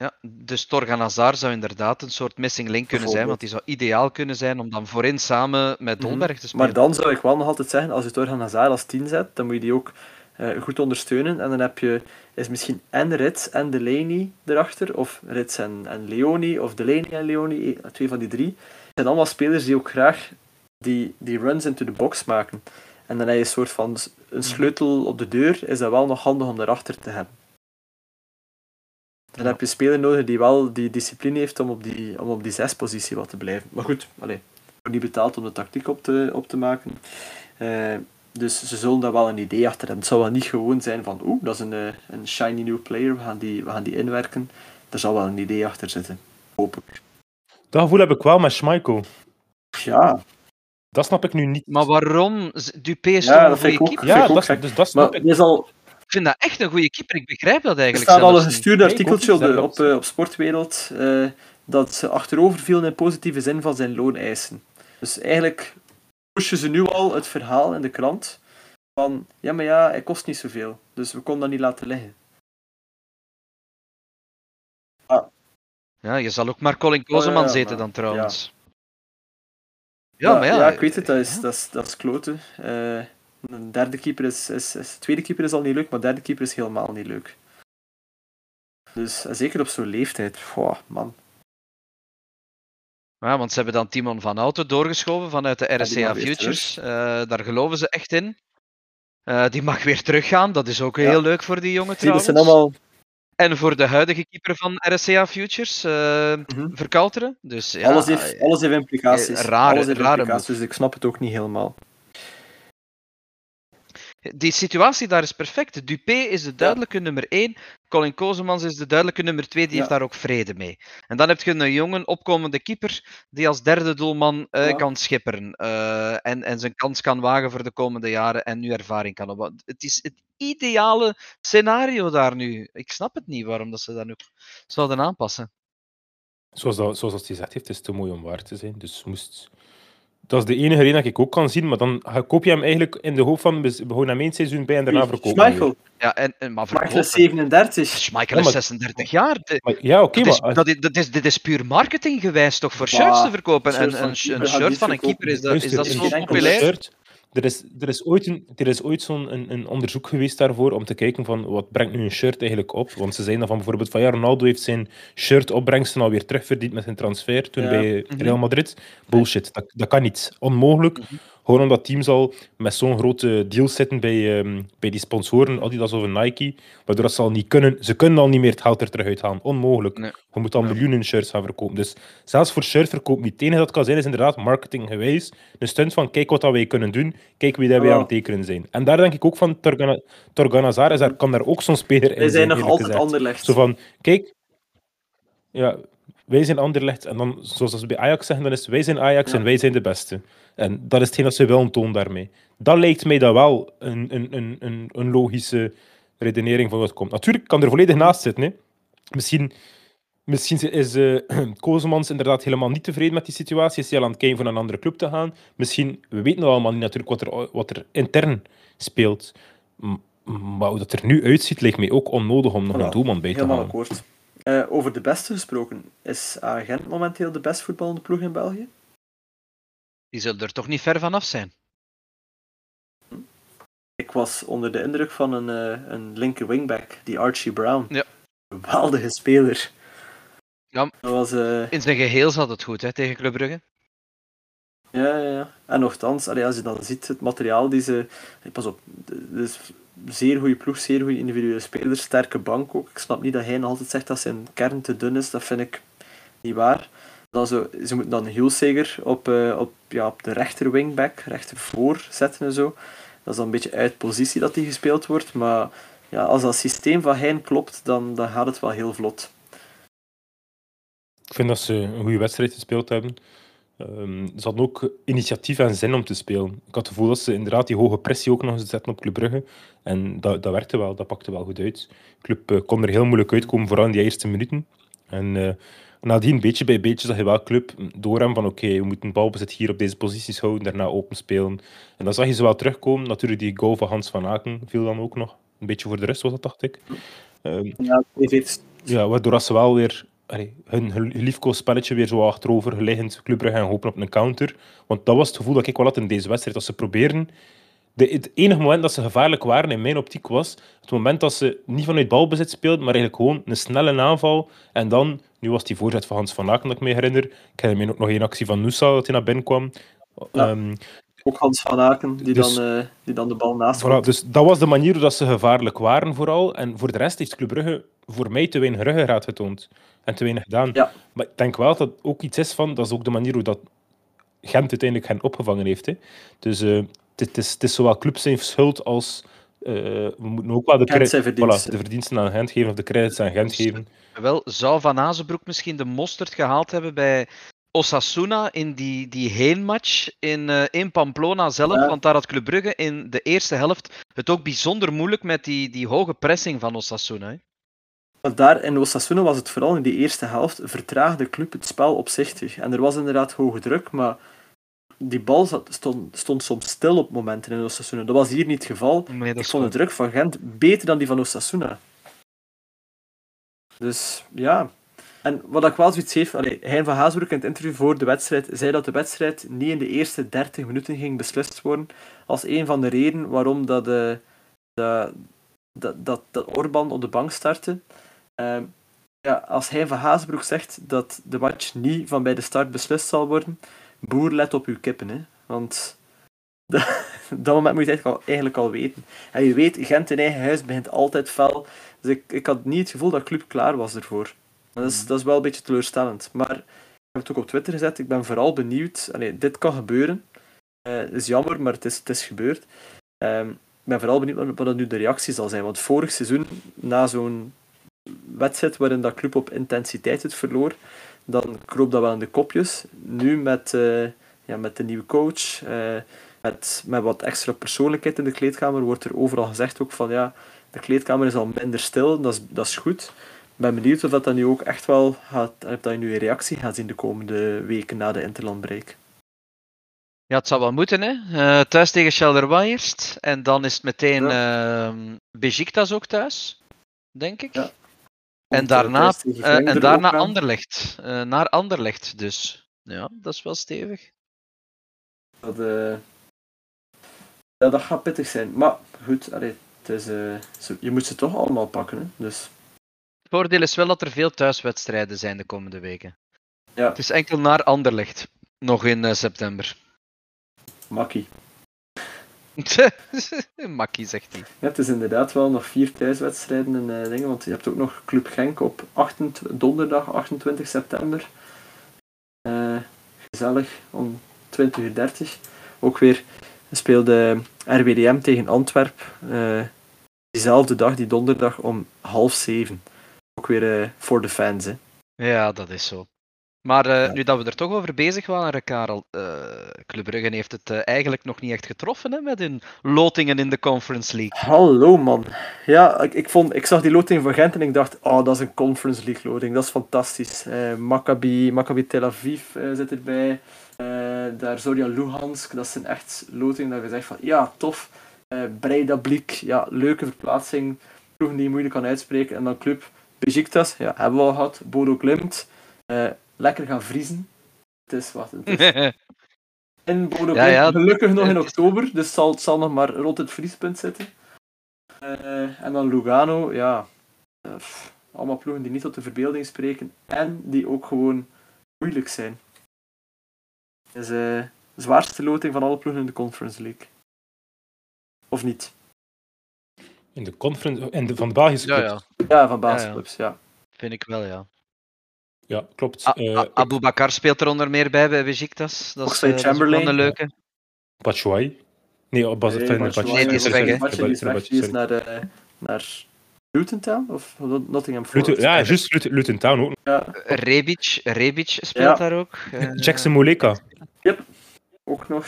S2: Ja, dus Torgan Hazard zou inderdaad een soort missing link kunnen zijn, want die zou ideaal kunnen zijn om dan voorin samen met
S1: Mhm.
S2: Dolberg te spelen.
S1: Maar dan zou ik wel nog altijd zeggen, als je Torgan Hazard als 10 zet, dan moet je die ook eh, goed ondersteunen. En dan heb je is misschien en Rits en Delaney erachter, of Rits en, en Leoni, of Delaney en Leoni, eh, twee van die drie. Het zijn allemaal spelers die ook graag die, die runs into the box maken. En dan heb je een soort van een sleutel op de deur, is dat wel nog handig om daarachter te hebben. Dan heb je een speler nodig die wel die discipline heeft om op die, om op die zespositie wat te blijven. Maar goed, allee, wordt niet betaald om de tactiek op te, op te maken. Eh, dus ze zullen daar wel een idee achter hebben. Het zal wel niet gewoon zijn van, oeh, dat is een, eh, een shiny new player, we gaan, die, we gaan die inwerken. Er zal wel een idee achter zitten. Hoop ik.
S3: Dat gevoel heb ik wel met Schmeichel.
S1: Ja,
S3: Dat snap ik nu niet.
S2: Maar waarom? Dupé is
S1: Ja,
S2: toch een
S1: dat vind
S2: goede
S1: ik ook.
S2: keeper?
S3: ja, dat, dus dat
S1: maar
S3: snap ik.
S1: is al,
S2: Ik vind dat echt een goede keeper. Ik begrijp dat
S1: er
S2: eigenlijk
S1: staat al een gestuurd artikeltje op, de, eh, op Sportwereld eh, dat ze achterover vielen in positieve zin van zijn looneisen. Dus eigenlijk pushen ze nu al het verhaal in de krant van ja, maar ja, hij kost niet zoveel. Dus we konden dat niet laten liggen.
S2: Ja, je zal ook maar Colin Kozeman
S1: Oh, ja,
S2: zitten
S1: maar-
S2: dan trouwens. Ja, maar ja.
S1: ja, ik weet het, dat is,
S2: ja.
S1: dat is, dat is kloten. Eh, een derde keeper is, is, is... Tweede keeper is al niet leuk, maar derde keeper is helemaal niet leuk. Dus eh, zeker op zo'n leeftijd. Goh, man.
S2: Ja, want ze hebben dan Timon van Auto doorgeschoven vanuit de RSCA Futures. Eh, daar geloven ze echt in. Eh, die mag weer teruggaan. Dat is ook
S1: Ja.
S2: heel leuk voor die jongen
S1: Zie, dat
S2: trouwens.
S1: zijn allemaal...
S2: En voor de huidige keeper van RSCA Futures, eh
S1: Mhm.
S2: Verkouteren. Dus ja,
S1: alles, heeft, alles heeft implicaties.
S2: rare-
S1: alles heeft
S2: rare
S1: implicaties, dus ik snap het ook niet helemaal.
S2: Die situatie daar is perfect. Dupé is de duidelijke nummer 1. Colin Kozemans is de duidelijke nummer 2. Die
S1: Ja.
S2: heeft daar ook vrede mee. En dan heb je een jongen opkomende keeper die als derde doelman eh,
S1: Ja.
S2: kan schipperen. eh, en, en zijn kans kan wagen voor de komende jaren en nu ervaring kan opbouwen. Het is het ideale scenario daar nu. Ik snap het niet waarom dat ze dat nu zouden aanpassen.
S3: Zoals, dat, zoals dat hij gezegd heeft, het is te mooi om waar te zijn. Dus moest... Dat is de enige reden dat ik ook kan zien, maar dan koop je hem eigenlijk in de hoop van, we houden hem één seizoen bij en daarna verkopen
S1: Schmeichel.
S2: Ja, en, en, maar
S1: Schmeichel is
S2: verkopen.
S1: 37.
S2: Schmeichel
S3: Ja,
S2: is
S3: maar-
S2: 36 jaar. De-.
S3: Maar, ja, oké,
S2: dat is,
S3: maar...
S2: dat is, dat is, dit is puur marketing geweest, toch? Voor
S1: Bah,
S2: shirts te verkopen.
S1: shirt
S2: En
S1: van
S2: een, shirt van een keeper, is dat, is dat
S3: een
S2: zo populair?
S3: Er is, er is ooit, een, er is ooit zo'n een, een onderzoek geweest daarvoor om te kijken van wat brengt nu een shirt eigenlijk op. Want ze zeiden dan van bijvoorbeeld van ja, Ronaldo heeft zijn shirt-opbrengsten alweer terugverdiend met zijn transfer toen
S1: Ja.
S3: bij
S2: Mhm.
S3: Real Madrid. Bullshit, dat, dat kan niet. Onmogelijk.
S2: Mhm.
S3: Gewoon omdat teams al met zo'n grote deals zitten bij, ehm, bij die sponsoren, Adidas of Nike, waardoor dat ze al niet kunnen. Ze kunnen al niet meer het geld er terug uithalen. Onmogelijk.
S2: Nee.
S3: Je moet al miljoenen shirts gaan verkopen. Dus zelfs voor shirtverkoop niet. Het enige dat kan zijn is inderdaad marketinggewijs. Een stunt van kijk wat dat wij kunnen doen, kijk wie dat wij aan het tekenen zijn. En daar denk ik ook van, Torgana, Torganazar is daar, kan daar ook zo'n speler in
S1: Wij zijn nog altijd. Anderlecht.
S3: Zo van, kijk, ja, wij zijn Anderlecht. En dan, zoals ze bij Ajax zeggen, dan is wij zijn Ajax
S1: Ja.
S3: en wij zijn de beste. En dat is hetgeen dat ze willen tonen daarmee. Dat lijkt mij dan wel een, een, een, een, logische redenering van wat komt. Natuurlijk kan er volledig naast zitten. Hè. Misschien, misschien is eh Kozemans inderdaad helemaal niet tevreden met die situatie. Is hij al aan het kijken voor een andere club te gaan? Misschien, we weten allemaal niet natuurlijk wat er, wat er intern speelt. Maar hoe dat er nu uitziet, lijkt mij ook onnodig om nog
S1: Voilà.
S3: een doelman bij te
S1: Helemaal
S3: halen.
S1: akkoord. Eh, over de beste gesproken. Is Agent momenteel de best voetballende ploeg in België?
S2: Die zullen er toch niet ver vanaf zijn.
S1: Ik was onder de indruk van een, eh, een linker wingback, die Archie Brown.
S2: Ja.
S1: Geweldige speler.
S2: Ja.
S1: Dat was... eh,
S2: In zijn geheel zat het goed hè, tegen Club Brugge.
S1: Ja, ja, ja. En nogthans, allee, als je dan ziet, het materiaal die ze... Pas op, een zeer goede ploeg, zeer goede individuele spelers, sterke bank ook. Ik snap niet dat hij nog altijd zegt dat zijn kern te dun is, dat vind ik niet waar. Dan zo, ze moeten dan Hulseger op, eh, op, ja, op de rechter wingback, rechter voor zetten en zo. Dat is dan een beetje uit positie dat die gespeeld wordt, maar ja, als dat systeem van Hein klopt, dan, dan gaat het wel heel vlot.
S3: Ik vind dat ze een goede wedstrijd gespeeld hebben. Ehm, ze hadden ook initiatief en zin om te spelen. Ik had het gevoel dat ze inderdaad die hoge pressie ook nog eens zetten op Club Brugge. En dat, dat werkte wel, dat pakte wel goed uit. De club eh, kon er heel moeilijk uitkomen, vooral in die eerste minuten. En eh, nadien, beetje bij beetje, zag je wel club door hem van oké, we moeten balbezit hier op deze posities houden, daarna open spelen. En dan zag je ze wel terugkomen. Natuurlijk die goal van Hans van Aken viel dan ook nog. Een beetje voor de rust was dat, dacht ik. Ehm,
S1: Ja,
S3: ja, waardoor ze wel weer allee, hun geliefkoosd spelletje weer zo achterover liggend Club Brugge en hopen op een counter. Want dat was het gevoel dat ik wel had in deze wedstrijd. Dat ze proberen... De, het enige moment dat ze gevaarlijk waren in mijn optiek was het moment dat ze niet vanuit balbezit speelden, maar eigenlijk gewoon een snelle aanval. En dan, nu was die voorzet van Hans van Aken dat ik me herinner. Ik herinner me ook nog één actie van Nusa dat hij naar binnen kwam.
S1: Ja.
S3: Ehm,
S1: ook Hans van Aken, die,
S3: Dus-
S1: dan, eh, die dan de bal naast
S3: Voilà, dus dat was de manier hoe dat ze gevaarlijk waren, vooral. En voor de rest heeft Club Brugge voor mij te weinig ruggengraat getoond. En te weinig gedaan.
S1: Ja.
S3: Maar ik denk wel dat het ook iets is van... Dat is ook de manier hoe dat Gent uiteindelijk hen opgevangen heeft. Hè. Dus eh, het, het is, het is zowel club zijn schuld als... eh, we moeten ook wel de, voilà, de verdiensten aan Gent geven, of de credits aan Gent geven.
S2: Wel, zou Van Azenbroek misschien de mosterd gehaald hebben bij Osasuna in die, die heenmatch in, eh, in Pamplona zelf.
S1: Ja.
S2: Want daar had Club Brugge in de eerste helft het ook bijzonder moeilijk met die, die hoge pressing van Osasuna. Hè.
S1: Want daar in Osasuna was het vooral in die eerste helft vertraagde de club het spel opzichtig. En er was inderdaad hoge druk, maar die bal zat, stond, stond soms stil op momenten in Osasuna. Dat was hier niet het geval.
S2: Nee, dat
S1: Ik vond de druk van Gent beter dan die van Osasuna. Dus ja. En wat ik wel zoiets heeft, allee, Hein van Haasbroek in het interview voor de wedstrijd zei dat de wedstrijd niet in de eerste 30 minuten ging beslist worden. Als een van de redenen waarom dat, eh, dat, dat, dat, dat Orban op de bank startte. Ehm, ja, als Hein van Haasbroek zegt dat de match niet van bij de start beslist zal worden, boer, let op uw kippen. Hè. Want dat moment moet je het eigenlijk al, eigenlijk al weten. En je weet, Gent in eigen huis begint altijd fel. Dus ik, ik had niet het gevoel dat club klaar was ervoor. Dat is, dat is wel een beetje teleurstellend. Maar ik heb het ook op Twitter gezet. Ik ben vooral benieuwd. Allee, dit kan gebeuren. Eh, Het is jammer, maar het is, het is gebeurd. Ehm, ik ben vooral benieuwd wat, wat dat nu de reactie zal zijn. Want vorig seizoen, na zo'n wedstrijd waarin dat club op intensiteit het verloor, dan kroop dat wel in de kopjes. Nu met, eh, ja, met de nieuwe coach, eh, met, met wat extra persoonlijkheid in de kleedkamer, wordt er overal gezegd ook van ja, de kleedkamer is al minder stil, dat is, dat is goed. Ik ben benieuwd of dat dan nu ook echt wel gaat, of dat je nu een reactie gaat zien de komende weken na de interlandbreak.
S2: Ja, het zal wel moeten, hè. Eh, thuis tegen Charleroi eerst. En dan is het meteen ehm Besiktas ook thuis, denk ik.
S1: Ja.
S2: En daarna, eh,
S1: Genk
S2: en daarna. Anderlecht. Eh, naar Anderlecht dus. Ja, dat is wel stevig.
S1: Dat, eh, ja, dat gaat pittig zijn. Maar goed, allee, het is, eh, zo- je moet ze toch allemaal pakken. Hè? Dus
S2: Het voordeel is wel dat er veel thuiswedstrijden zijn de komende weken.
S1: Ja.
S2: Het is enkel naar Anderlecht. Nog in september.
S1: makkie.
S2: Makkie, zegt hij.
S1: Ja, het is inderdaad wel nog vier thuiswedstrijden en eh, dingen, want je hebt ook nog Club Genk op 28, donderdag 28 september. Eh, gezellig, om 20.30 uur. Ook weer speelde RWDM tegen Antwerp. eh, diezelfde dag, die donderdag, om half zeven. Ook weer eh, voor de fans, hè.
S2: Ja, dat is zo. Maar eh,
S1: Ja.
S2: nu dat we er toch over bezig waren, Karel. eh Club Brugge heeft het eh, eigenlijk nog niet echt getroffen hè, met hun lotingen in de Conference League.
S1: Hallo man. Ja, ik, ik, vond, ik zag die loting van Gent en ik dacht, oh, dat is een Conference League loting, dat is fantastisch. Eh Maccabi, Maccabi Tel Aviv eh, zit erbij. Eh, daar Zorya Luhansk, dat zijn echt lotingen dat je zegt van, ja, tof. Eh Breida Blik, ja, leuke verplaatsing. Ploegen die je moeilijk kan uitspreken. En dan club Besiktas, ja, hebben we al gehad. Bodo Klimt. Eh, lekker gaan vriezen. Het is wat. Het is in
S2: Ja, ja,
S1: Gelukkig nog in oktober, dus het zal, het zal nog maar rond het vriespunt zitten. Eh, en dan Lugano, ja. eh, pff, allemaal ploegen die niet tot de verbeelding spreken en die ook gewoon moeilijk zijn. Het is eh, de zwaarste loting van alle ploegen in de Conference League. Of niet?
S3: In de conference, in de, van de Belgische
S2: ja,
S3: clubs.
S2: ja,
S1: Ja, van basisclubs, ja.
S2: vind ik wel, ja.
S3: Ja, klopt.
S2: A-
S3: Eh,
S2: A- Abu Bakar speelt er onder meer bij bij Besiktas. Dat is, wel
S1: Chamberlain.
S2: een leuke.
S3: Batshuayi. Nee, oh, Bas,
S1: Nee, Batshuayi
S2: Nee, die is weg, hè.
S1: Batshuayi die is weg, die is naar, eh, naar Luton Town of Nottingham Forest.
S3: Luton, ja, juist, Luton, Luton Town ook.
S1: Ja,
S2: Rebic, Rebic speelt
S1: Ja.
S2: daar ook.
S3: Jackson Moleka,
S1: ook nog.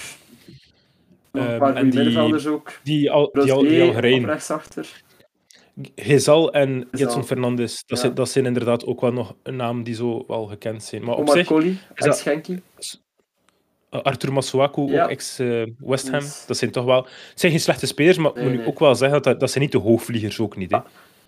S1: Nog een
S3: Ehm,
S1: paar
S3: en
S1: goede
S3: die-
S1: middenvelders ook.
S3: die al, die al, die al
S1: op rechtsachter.
S3: Gezal en. Jetson Fernandes, dat,
S1: Ja.
S3: zijn, dat zijn inderdaad ook wel nog een naam die zo wel gekend zijn. Maar op
S1: Omar
S3: zich,
S1: ex-Genki.
S3: uh, Arthur Masuaku,
S1: Ja.
S3: ook ex-West Ham,
S1: Yes.
S3: dat zijn toch wel... Het zijn geen slechte spelers, maar
S1: Nee,
S3: moet ik
S1: nee.
S3: ook wel zeggen dat dat zijn niet de hoogvliegers ook niet. Hè.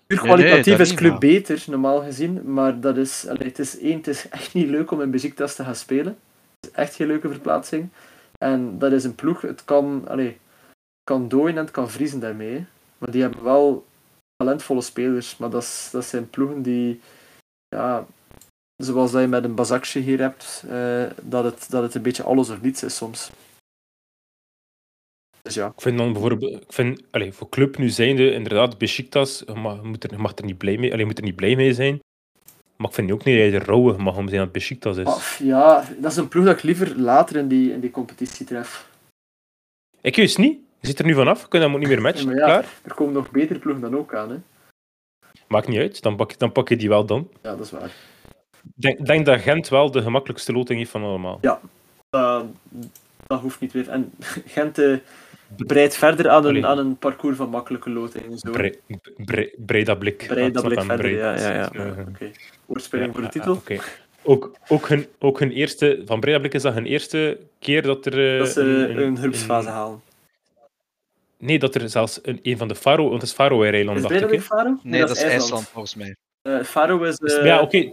S1: Puur
S2: Nee, nee,
S1: kwalitatief is club beter, normaal gezien. Maar dat is, allee, het is één, het is echt niet leuk om in Besiktas te gaan spelen. Het is echt geen leuke verplaatsing. En dat is een ploeg, het kan, allee, het kan dooien en het kan vriezen daarmee. hè. Maar die hebben wel talentvolle spelers. Maar dat, is, dat zijn ploegen die, ja, zoals dat je met een Bazakje hier hebt, eh, dat, het, dat het een beetje alles of niets is soms. Dus ja.
S3: Ik vind dan bijvoorbeeld, ik vind, allee, voor club nu zijnde, inderdaad, Besiktas, je mag, moet er, mag er niet blij mee, allee, je moet er niet blij mee zijn. Maar ik vind ook niet dat je er rauwe mag om zijn dat Besiktas is.
S1: Ja, dat is een ploeg dat ik liever later in die, in die competitie tref.
S3: Ik juist niet. Je zit er nu vanaf, je kunt hem ook niet meer matchen.
S1: Ja, maar ja.
S3: Klaar.
S1: Er komen nog betere ploegen dan ook aan. Hè?
S3: Maakt niet uit, dan pak, dan pak je die wel dan.
S1: Ja, dat is waar.
S3: denk, denk dat Gent wel de gemakkelijkste loting heeft van allemaal.
S1: Ja, dat, dat hoeft niet weer. En Gent eh, breidt verder aan een, aan een parcours van makkelijke lotingen. Zo.
S3: Bre, bre, breda blik.
S1: Brei dat
S3: Ah,
S1: blik verder, ja. ja, ja. Oké. Woordspeling voor de
S3: ja,
S1: titel.
S3: ja, oké. Ook, ook, hun, ook hun eerste, van Breda Blik is dat hun eerste keer dat er... eh,
S1: dat ze
S3: een-
S1: een groepsfase halen.
S3: Nee, dat er zelfs een, een van de Faro, want het is Faroe-eiland,
S1: Is
S3: dacht ik. Hè.
S1: Faro?
S2: Nee, dat is IJsland volgens mij.
S1: Eh, Faro is...
S3: Dus-
S1: eh
S3: ja, oké.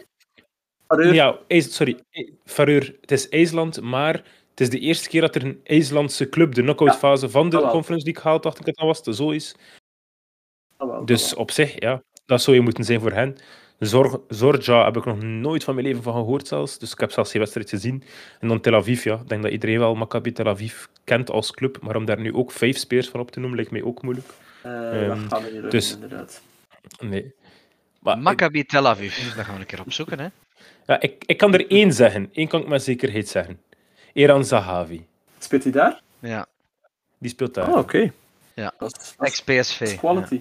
S1: Faroe-
S3: Ja, sorry. I- Faroe, het is IJsland, maar het is de eerste keer dat er een IJslandse club de knock-out fase van de
S1: Ah.
S3: Conference League haalt, dacht ik dat dat was. Dat zo is.
S1: Ah,
S3: Dus
S1: ah,
S3: op zich, ja, dat zou je moeten zijn voor hen. Zorg, Zorja heb ik nog nooit van mijn leven van gehoord zelfs. Dus ik heb zelfs geen wedstrijd gezien. En dan Tel Aviv, ja. Ik denk dat iedereen wel Maccabi Tel Aviv kent als club. Maar om daar nu ook vijf spelers van op te noemen, lijkt mij ook moeilijk.
S1: Eh,
S3: ehm,
S1: dat gaat me niet lukken,
S3: dus-
S1: inderdaad.
S3: Nee. Maar ik,
S2: Maccabi Tel Aviv. Dat gaan we een keer opzoeken, hè.
S3: ja, ik, ik kan er één zeggen. Eén kan ik met zekerheid zeggen. Eran Zahavi.
S1: Speelt hij daar?
S2: Ja,
S3: Die speelt daar.
S1: Oh, oké.
S2: Ja.
S1: Dat is, dat is-
S2: ex-PSV.
S1: quality.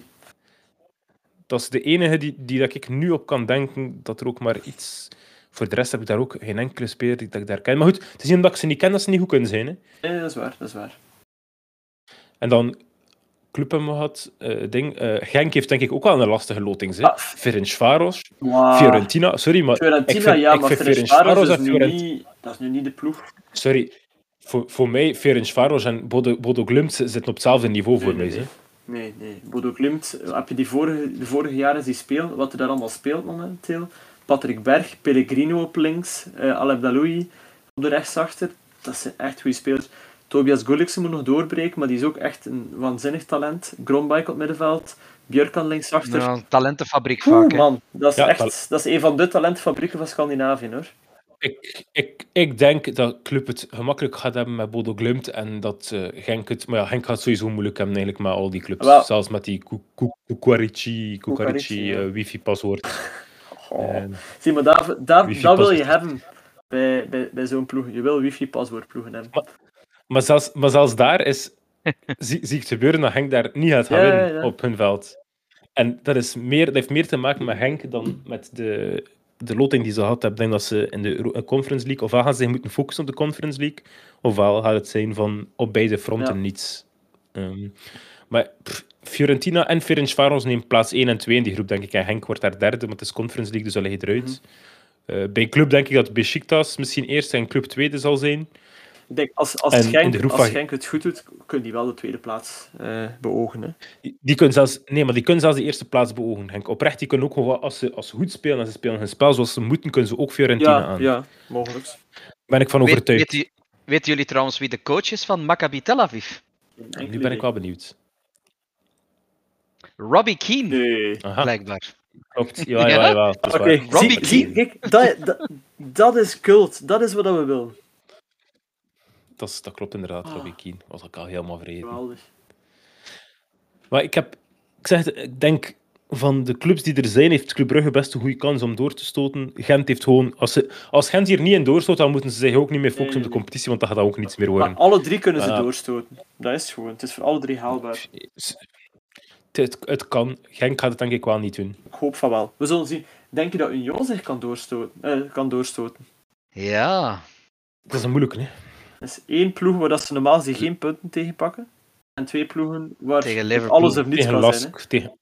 S3: Dat is de enige die, die dat ik nu op kan denken dat er ook maar iets... Voor de rest heb ik daar ook geen enkele speler die dat ik daar ken. Maar goed, het is niet omdat ik ze niet ken dat ze niet goed kunnen zijn. Hè.
S1: Nee, dat is waar, dat is waar.
S3: En dan club hebben we gehad. eh, ding. eh, Genk heeft denk ik ook wel een lastige loting. Hè.
S1: Ah.
S3: Ferencvaros,
S1: Wow.
S3: Fiorentina. Sorry, maar
S1: Fiorentina,
S3: ik vind,
S1: ja,
S3: ik
S1: maar
S3: vind
S1: Ferencvaros
S3: Ferencvaros
S1: is nu niet... Dat is nu niet de ploeg.
S3: Sorry, voor, voor mij, Ferencvaros en Bodo, Bodo Glimt zitten op hetzelfde niveau voor
S1: Nee,
S3: mij.
S1: nee. Nee, nee. Bodo Klimt, heb je die vorige, de vorige jaren die speelt, wat er daar allemaal speelt momenteel? Patrick Berg, Pellegrino op links, eh Aleb Daloui op de rechtsachter. Dat zijn echt goede spelers. Tobias Gulliksen moet nog doorbreken, maar die is ook echt een waanzinnig talent. Grombike op het middenveld, Björkan linksachter.
S2: Ja, een talentenfabriek
S1: Oeh,
S2: vaak,
S1: man, dat is
S3: Ja,
S1: echt dat is een van de talentfabrieken van Scandinavië hoor.
S3: Ik, ik, ik denk dat Club het gemakkelijk gaat hebben met Bodo Glimt en dat eh, Genk het... Maar ja, Genk gaat het sowieso moeilijk hebben eigenlijk met al die clubs.
S1: Wel-
S3: Zelfs met die Ku- Ku- Kukwarici,
S1: Kukwarici,
S3: Kukwarici
S1: ja.
S3: eh, wifi-paswoord.
S1: Oh. Zie, maar dat,
S3: Wifi
S1: dat wil je
S3: paswoord.
S1: hebben bij, bij, bij zo'n ploeg. Je wil wifi-paswoordploegen hebben.
S3: Maar zelfs, maar zelfs daar is, zie, zie ik het gebeuren dat Henk daar niet gaat gaan
S1: Ja, ja,
S3: winnen
S1: ja.
S3: op hun veld. En dat, is meer, dat heeft meer te maken met Henk dan met de, de loting die ze gehad hebben. Ik denk dat ze in de Euro- Conference League, ofwel gaan ze moeten focussen op de Conference League, ofwel gaat het zijn van op beide fronten
S1: Ja.
S3: niets. Ehm, maar pff, Fiorentina en Ferencvaros nemen plaats 1 en 2 in die groep, denk ik. En Henk wordt daar derde, want het is Conference League, dus ligt hij eruit.
S1: Mhm.
S3: Eh, bij club denk ik dat Besiktas misschien eerst en club tweede zal zijn.
S1: Ik denk, als, als,
S3: En
S1: Genk, als Genk het goed doet, kunnen die wel de tweede plaats eh, beogen. Hè.
S3: Die- Die kunnen zelfs, nee, maar die kunnen zelfs de eerste plaats beogen. Henk. Oprecht, die kunnen ook gewoon, als ze, als ze goed spelen en ze spelen hun spel zoals ze moeten, kunnen ze ook Fiorentina
S1: Ja,
S3: aan.
S1: ja, mogelijk.
S3: Ben ik van
S2: Weet,
S3: overtuigd.
S2: weet weten jullie trouwens wie de coach is van Maccabi Tel Aviv?
S3: nu ben ik wel benieuwd.
S2: Robbie Keane,
S1: Nee.
S3: Aha,
S2: blijkbaar.
S3: klopt. Ja, ja, ja, dat is
S1: Oké.
S2: Robbie Keane.
S1: kijk, dat, dat, dat is cult. Dat is wat we willen.
S3: Dat, is, dat klopt inderdaad,
S1: Ah.
S3: Robbie Keane. Was ik al helemaal vergeten.
S1: Geweldig.
S3: Maar ik heb... Ik zeg het, ik denk... Van de clubs die er zijn, heeft Club Brugge best een goede kans om door te stoten. Gent heeft gewoon... Als, ze, als Gent hier niet in doorstoot, dan moeten ze zich ook niet meer focussen op de competitie, want dan gaat dat ook niets meer worden.
S1: Maar alle drie kunnen ze doorstoten. Dat is het gewoon. Het is voor alle drie haalbaar.
S3: Het, het kan. Genk gaat het denk ik wel niet doen.
S1: Ik hoop van wel. We zullen zien. Denk je dat Union zich kan doorstoten? eh, kan doorstoten?
S2: Ja.
S3: Dat is een moeilijke, hè.
S1: Is één ploeg waar dat ze normaal gezien geen punten tegen pakken. En twee ploegen waar
S2: Tegen
S1: het
S2: Liverpool.
S1: alles of niets
S3: Tegen
S1: kan zijn.
S3: Lask.
S1: Hè.
S3: Tegen...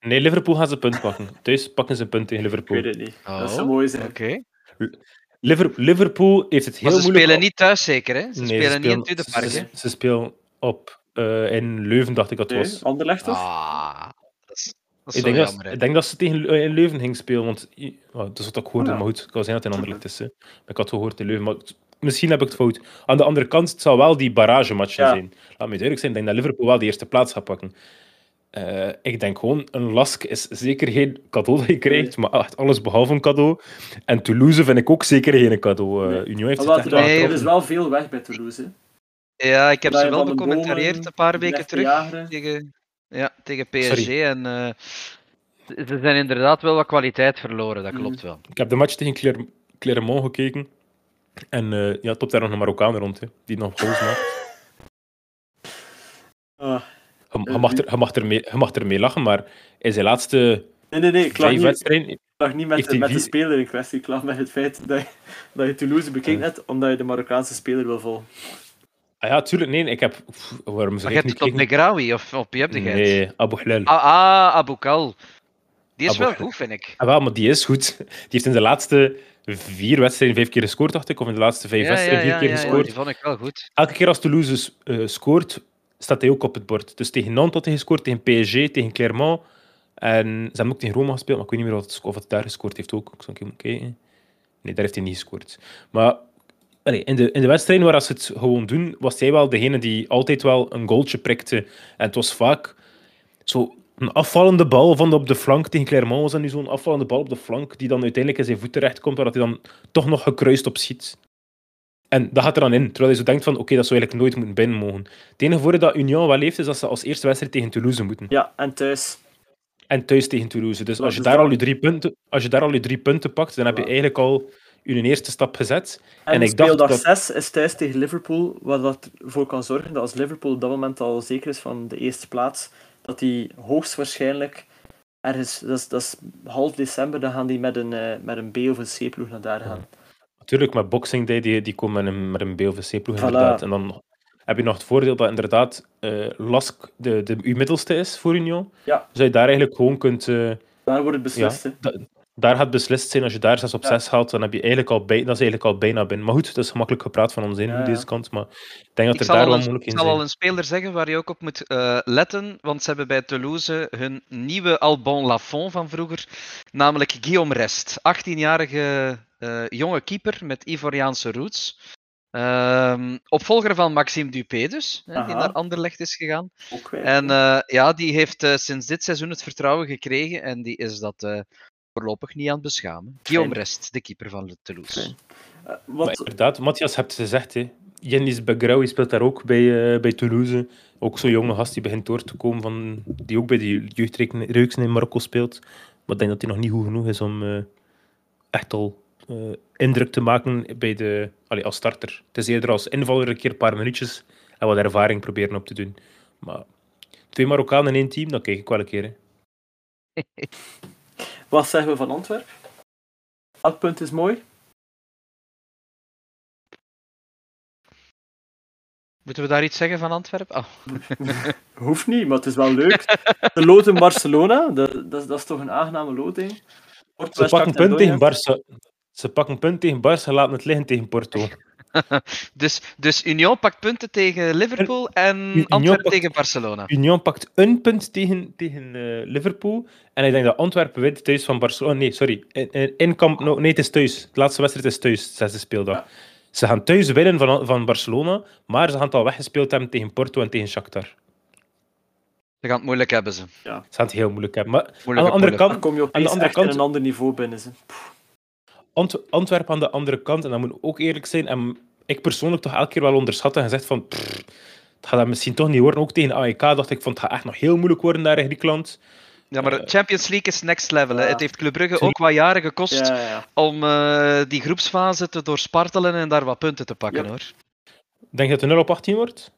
S3: Nee, Liverpool gaan ze punt pakken. Thuis pakken ze een punt tegen
S1: Ik
S3: Liverpool.
S1: weet het niet.
S2: Oh,
S1: Dat zou mooi zijn.
S2: Oké.
S3: Liver- Liverpool heeft het heel
S2: Maar ze
S3: moeilijk...
S2: spelen niet thuis zeker, hè? Ze
S3: Nee,
S2: spelen
S3: ze
S2: niet in
S3: spelen-
S2: het Park,
S3: ze,
S2: hè?
S3: ze spelen op, eh, in Leuven, dacht ik dat
S1: Nee,
S3: was.
S1: Anderlecht of?
S2: Ah, dat is, dat is
S3: ik, denk dat,
S2: jammer, hè.
S3: ik denk dat ze tegen in Leuven ging spelen, want oh, dat is wat ik hoorde,
S1: ja.
S3: maar goed, het kan zijn dat het in Anderlecht is. Hè. Ik had gehoord in Leuven, maar het- misschien heb ik het fout. Aan de andere kant, het zal wel die barragematchen
S1: Ja.
S3: zijn. Laat me duidelijk zijn, ik denk dat Liverpool wel de eerste plaats gaat pakken. Eh, ik denk gewoon, een Lask is zeker geen cadeau dat je krijgt, maar echt alles behalve een cadeau. En Toulouse vind ik ook zeker geen cadeau. Eh
S1: Nee.
S3: Union heeft het
S1: er,
S2: Nee,
S1: er is wel veel weg bij Toulouse. hè.
S2: Ja, ik heb ze wel becommentarieerd een paar weken terug tegen, ja, tegen PSG.
S3: Sorry.
S2: En eh, ze zijn inderdaad wel wat kwaliteit verloren, dat
S1: Mhm.
S2: klopt wel.
S3: Ik heb de match tegen Cler- Clermont gekeken. En eh ja, top daar nog een Marokkaan rond, hè, die nog goals maakt.
S1: Ah.
S3: Je, je mag er, je, mag je mag ermee lachen, maar in zijn laatste
S1: Nee, nee, nee. Ik lag
S3: vijf
S1: niet,
S3: wedstrijden...
S1: ik lag niet met, de, met de speler in kwestie. Ik lag met het feit dat je, dat je Toulouse
S3: Ja.
S1: net, omdat je de Marokkaanse speler wil volgen.
S3: Ah ja, tuurlijk. Nee, ik heb... pff, waarom
S2: Maar
S3: zeg
S2: je
S3: ik
S2: hebt
S3: nu
S2: het op Negrawi of op wie heb je het?
S3: Nee, Abu Hilal.
S2: Ah, ah, Abu Kal. Die is
S3: Abu
S2: wel goed, vind ik.
S3: Ah, wel, maar die is goed. Die heeft in de laatste vier wedstrijden vijf keer gescoord, dacht ik. Of in de laatste vijf
S2: Ja, ja,
S3: wedstrijden vier
S2: ja,
S3: keer
S2: ja, ja,
S3: gescoord.
S2: die vond ik wel goed.
S3: Elke keer als Toulouse eh, scoort, staat hij ook op het bord. Dus tegen Nantes had hij gescoord, tegen PSG, tegen Clermont. En ze hebben ook tegen Roma gespeeld, maar ik weet niet meer of het, of het daar gescoord heeft ook. Ik keer kijken. Nee, daar heeft hij niet gescoord. Maar allee, in, de, in de wedstrijden waar ze het gewoon doen, was hij wel degene die altijd wel een goaltje prikte. En het was vaak zo een afvallende bal van de, op de flank. Tegen Clermont was dat nu zo'n afvallende bal op de flank, die dan uiteindelijk in zijn voet terechtkomt, waar hij dan toch nog gekruist op schiet. En dat gaat er dan in, terwijl je zo denkt van, oké, dat zou eigenlijk nooit moeten binnen mogen. Het enige voordeel dat Union wel heeft, is dat ze als eerste wedstrijd tegen Toulouse moeten.
S1: Ja, en thuis.
S3: En thuis tegen Toulouse. Dus als je, daar al je, drie punten, als je daar al je drie punten pakt, dan heb je eigenlijk al je eerste stap gezet.
S1: En,
S3: En ik dacht
S1: speeldag
S3: dat-
S1: 6 is thuis tegen Liverpool, wat dat ervoor kan zorgen dat als Liverpool op dat moment al zeker is van de eerste plaats, dat die hoogstwaarschijnlijk ergens, dat is, dat is half december, dan gaan die met een, eh, met een B of een C-ploeg naar daar gaan.
S3: Natuurlijk, met Boxing Day, die, die komen met een, met een B of een C-ploeg
S1: Voilà.
S3: inderdaad. En dan heb je nog het voordeel dat inderdaad eh Lask de, de, uw middelste is voor Union.
S1: Ja.
S3: Dus je daar eigenlijk gewoon kunt... eh,
S1: Daar wordt het beslist. hè.
S3: Da- daar gaat beslist zijn. Als je daar 6 op
S1: Ja.
S3: 6 haalt, dan heb je eigenlijk al bij, dat is eigenlijk al bijna binnen. Maar goed, dat is gemakkelijk gepraat van ons in
S1: Ja, ja.
S3: deze kant. Maar ik denk dat
S2: Ik
S3: er daar wel moeilijk
S2: ik
S3: in
S2: zal al een speler zeggen waar je ook op moet eh, letten, want ze hebben bij Toulouse hun nieuwe Albon Lafont van vroeger, namelijk Guillaume Rest. 18-jarige eh, jonge keeper met Ivoriaanse roots. Ehm, opvolger van Maxime Dupé dus, hè, die naar Anderlecht is gegaan.
S1: Ook weer.
S2: En eh, ja, die heeft eh, sinds dit seizoen het vertrouwen gekregen en die is dat eh, voorlopig niet aan het beschamen. Guillaume Rest, de keeper van Toulouse.
S1: Eh,
S3: Maar
S1: wat,
S3: inderdaad, Matthias hebt gezegd, hè. Jennis Begrauw speelt daar ook bij, eh, bij Toulouse. Ook zo'n jonge gast die begint door te komen, van, die ook bij de jeugdreeksen in Marokko speelt. Maar ik denk dat hij nog niet goed genoeg is om eh, echt al eh, indruk te maken bij de, allee, als starter. Het is eerder als invaller een keer een paar minuutjes en wat ervaring proberen op te doen. Maar twee Marokkanen in één team, dat kijk ik wel een keer.
S1: Wat zeggen we van Antwerpen? Elk punt is mooi.
S2: Moeten we daar iets zeggen van Antwerpen? Oh.
S1: Hoeft niet, maar het is wel leuk. De lood in Barcelona, dat, dat, is- dat is toch een aangename loting.
S3: Ze pakken een punt tegen Barça. Ze pakken een punt tegen Barça en laten het liggen tegen Porto.
S2: Dus, dus Union pakt punten tegen Liverpool en Antwerpen
S3: pakt-
S2: tegen Barcelona.
S3: Union pakt een punt tegen, tegen eh, Liverpool. En ik denk dat Antwerpen wint thuis van Barcelona. Nee, sorry. In, in, in Camp Nou. Nee, het is thuis. De laatste wedstrijd is thuis, de zesde speeldag.
S1: Ja.
S3: Ze gaan thuis winnen van, van Barcelona, maar ze gaan het al weggespeeld hebben tegen Porto en tegen Shakhtar.
S2: Ze gaan het moeilijk hebben ze.
S3: Ze gaan het heel moeilijk hebben. Maar aan de andere
S2: poelen.
S1: Dan
S3: kant,
S1: kom je
S3: aan de
S1: opeens
S3: andere kant
S1: een ander niveau binnen. Ze.
S3: Ant- Antwerpen aan de andere kant, en dat moet ook eerlijk zijn, en ik persoonlijk toch elke keer wel onderschat en gezegd van, pff, het gaat dat misschien toch niet worden. Ook tegen AEK dacht ik van, het gaat echt nog heel moeilijk worden daar in Griekenland.
S2: Ja, maar de Champions League is next level. Hè.
S1: Ja.
S2: Het heeft Club Brugge ook wat jaren gekost
S1: Ja, ja, ja.
S2: om eh, die groepsfase te doorspartelen en daar wat punten te pakken.
S1: Ja.
S2: hoor.
S3: Denk je dat het 0 op 18 wordt?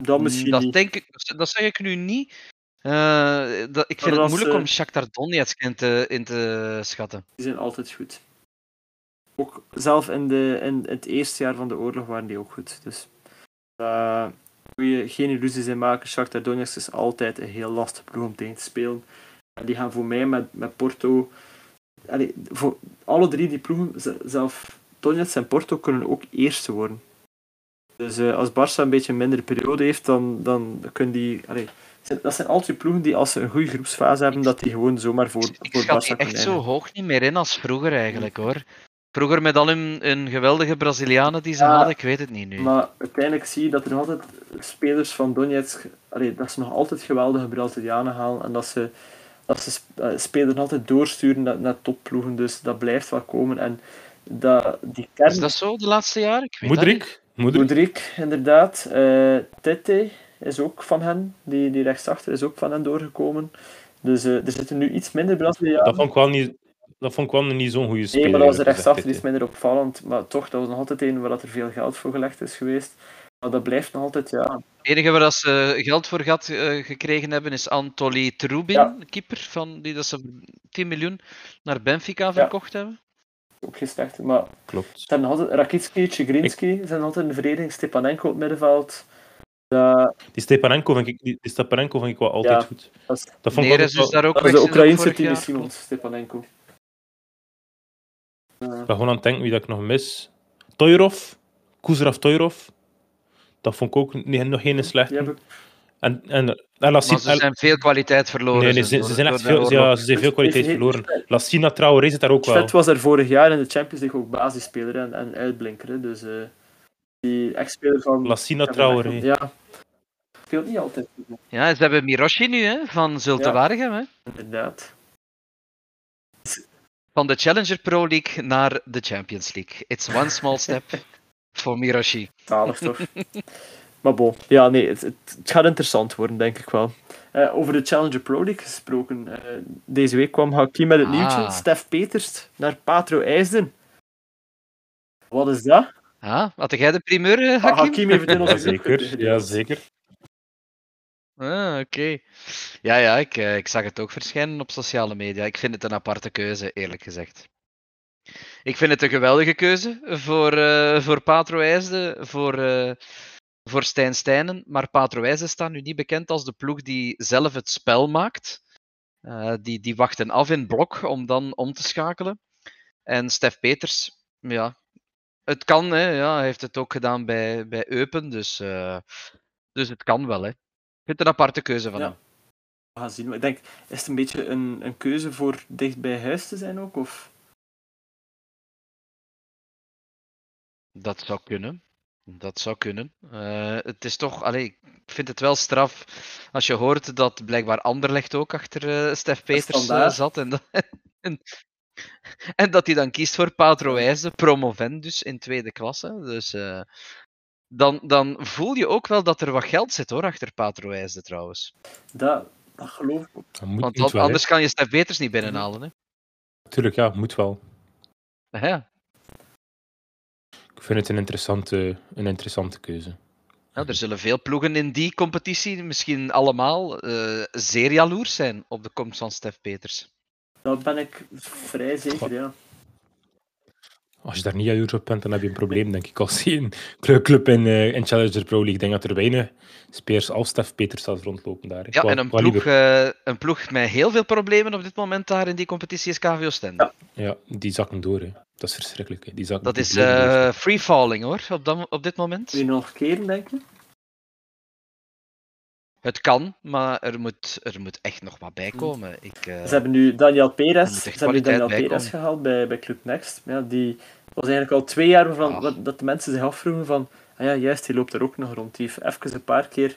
S1: Dat misschien
S2: dat,
S1: niet.
S2: denk ik, dat zeg ik nu niet. Eh, dat, ik vind het moeilijk
S1: eh,
S2: om Shakhtar Donetsk in te, in te schatten.
S1: Die zijn altijd goed. Ook zelf in, de, in het eerste jaar van de oorlog waren die ook goed. Dus eh moet je geen illusies in maken. Shakhtar Donetsk is altijd een heel lastig ploeg om tegen te spelen. En die gaan voor mij met, met Porto... Allee, voor alle drie die ploegen, zelf Donetsk en Porto, kunnen ook eerste worden. Dus eh, als Barça een beetje een mindere periode heeft, dan, dan kunnen die... Allee, dat zijn altijd ploegen die, als ze een goede groepsfase hebben, dat die gewoon zomaar voor,
S2: Ik
S1: voor
S2: schat
S1: Barça kunnen
S2: echt zo hoog niet meer in als vroeger eigenlijk hoor. Vroeger met al hun, hun geweldige Brazilianen die ze
S1: Ja,
S2: hadden, ik weet het niet nu.
S1: Maar uiteindelijk zie je dat er nog altijd spelers van Donetsk, allee, dat ze nog altijd geweldige Brazilianen halen en dat ze, dat ze eh, spelers nog altijd doorsturen naar, naar topploegen. Dus dat blijft wel komen. En dat, die kern,
S2: Is dat zo de laatste jaren? Ik weet dat niet.
S3: Moedrik? Moedrik?
S1: Moedrik, inderdaad. eh Tete is ook van hen, die, die rechtsachter is ook van hen doorgekomen. Dus eh, er zitten nu iets minder Brazilianen.
S3: Dat vond ik wel niet, dat vond ik wel niet zo'n goede speler.
S1: Nee, maar dat was rechtsachter, die is minder opvallend. Maar toch, dat was nog altijd een waar dat er veel geld voor gelegd is geweest. Maar dat blijft nog altijd, ja.
S2: Het enige waar dat ze geld voor gehad, eh, gekregen hebben is Antoly Trubin,
S1: Ja.
S2: de keeper, van, die dat ze 10 miljoen naar Benfica verkocht hebben.
S1: Ook geen slechte. Maar
S3: Klopt.
S1: hebben altijd Rakitski, Chigrinski, zijn altijd in de verdediging. Stepanenko op het middenveld. Dat,
S3: Die Stepanenko vind ik, die, die Stepanenko vind ik wel altijd
S1: Ja.
S3: goed.
S1: dat is,
S3: Dat vond ik
S2: Neres is
S3: wel-
S2: daar ook
S1: dat is de Oekraïnse. Simons, Stepanenko.
S3: Ik ben gewoon aan het denken wie dat ik nog mis. Toyrov, Kuzraf Toyrov. Dat vond ik ook niet, nog geen slechte.
S1: die heb ik
S3: En, en, en
S2: Maar
S3: Lassina,
S2: ze zijn veel kwaliteit verloren.
S3: nee, nee, ze, zijn echt veel, ja, ze zijn veel kwaliteit verloren. Lassina Traoré zit daar ook wel.
S1: Svet was er vorig jaar in de Champions League ook basisspeler en, en uitblinker. hè. Dus eh, die ex-speler van...
S3: Lassina Traoré.
S1: Ja. Speelt niet altijd goed,
S2: Ja, ze hebben Miroshi nu, hè, van Zulte
S1: Ja.
S2: Waregem, hè.
S1: inderdaad.
S2: Van de Challenger Pro League naar de Champions League. It's one small step for Miroshi.
S1: Talig toch? maar bon, ja, nee, het, het, het gaat interessant worden, denk ik wel. Eh, over de Challenger Pro League gesproken. eh, deze week kwam Hakim met het
S2: Ah.
S1: nieuwtje. Stef Peters naar Patro IJsden. Wat is dat?
S2: Ah, had jij de primeur, eh,
S1: Ah,
S2: Hakim?
S1: Hakim heeft het
S3: zeker. Ja, zeker.
S2: Ah, oké. Ja, ja, ik, eh, ik zag het ook verschijnen op sociale media. Ik vind het een aparte keuze, eerlijk gezegd. Ik vind het een geweldige keuze voor, eh voor Patro IJsden, voor, eh, voor Stijn Stijnen. Maar Patro IJsden staat nu niet bekend als de ploeg die zelf het spel maakt. Die, die wachten af in blok om dan om te schakelen. En Stef Peters, ja, het kan, hè, ja, hij heeft het ook gedaan bij, bij Eupen, dus, dus het kan wel. Hè. Vind een aparte keuze van
S1: Ja.
S2: hem.
S1: We gaan zien. Maar Ik denk, is het een beetje een, een keuze voor dicht bij huis te zijn ook? Of?
S2: Dat zou kunnen. Dat zou kunnen. Eh, het is toch, allee, ik vind het wel straf als je hoort dat blijkbaar Anderlecht ook achter eh Stef Peters eh, zat. En, dat- en, en dat hij dan kiest voor Patro Wijze, promovend dus in tweede klasse. Dus eh, dan, dan voel je ook wel dat er wat geld zit hoor, achter Patro Wijze trouwens.
S1: Dat, dat geloof ik ook.
S3: Dat moet,
S2: Want
S3: wel,
S2: anders kan je Stef Peters niet binnenhalen. Hè.
S3: Tuurlijk, ja, moet wel.
S2: Ja.
S3: Ik vind het een interessante, een interessante keuze.
S2: Ja, er zullen veel ploegen in die competitie, misschien allemaal, eh, zeer jaloers zijn op de komst van Stef Peters.
S1: Dat ben ik vrij zeker, ja.
S3: Als je daar niet jaloers op bent, dan heb je een probleem, denk ik. Als je een club, in, eh, in Challenger Pro League, ik denk dat er weinig spelers als Stef Peters staat rondlopen daar.
S2: Ja,
S3: Qua-
S2: en een ploeg, eh, een ploeg met heel veel problemen op dit moment daar in die competitie is KVO Stende.
S1: Ja.
S3: Ja, die zakken door. Hè. Dat is verschrikkelijk. Hè. Die zakken
S2: Dat is eh free falling hoor, op, dat, op dit moment.
S1: Je nog keren, denk je?
S2: Het kan, maar er moet, er moet echt nog wat bij komen. Ik, eh,
S1: Ze hebben nu Daniel
S2: Er
S1: Perez, ze hebben Daniel Perez gehaald bij, bij Club Next. Ja, die was eigenlijk al twee jaar van,
S2: Ah.
S1: dat, de mensen zich afvroegen van ah ja, juist, die loopt er ook nog rond. Die heeft even een paar keer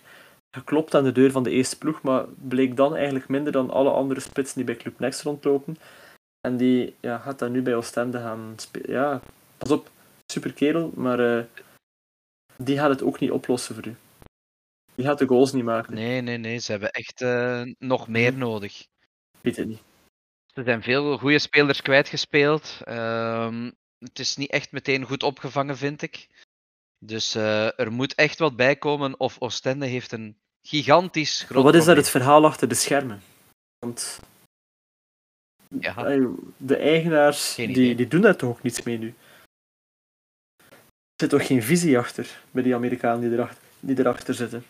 S1: geklopt aan de deur van de eerste ploeg, maar bleek dan eigenlijk minder dan alle andere spitsen die bij Club Next rondlopen. En die ja, gaat dan nu bij Oostende gaan spelen. Ja, pas op, super kerel, maar eh, die gaat het ook niet oplossen voor u. Die gaat de goals niet maken.
S2: Nee, nee, nee, ze hebben echt eh, nog meer nodig.
S1: Ik weet het niet.
S2: Er zijn veel goede spelers kwijtgespeeld. Ehm, het is niet echt meteen goed opgevangen, vind ik. Dus eh, er moet echt wat bij komen. Of Oostende heeft een gigantisch groot
S1: Maar wat is daar
S2: probleem.
S1: het verhaal achter de schermen? Want
S2: Ja,
S1: de eigenaars die, die doen daar toch ook niets mee nu? Er zit toch geen visie achter bij die Amerikanen die erachter, die erachter zitten?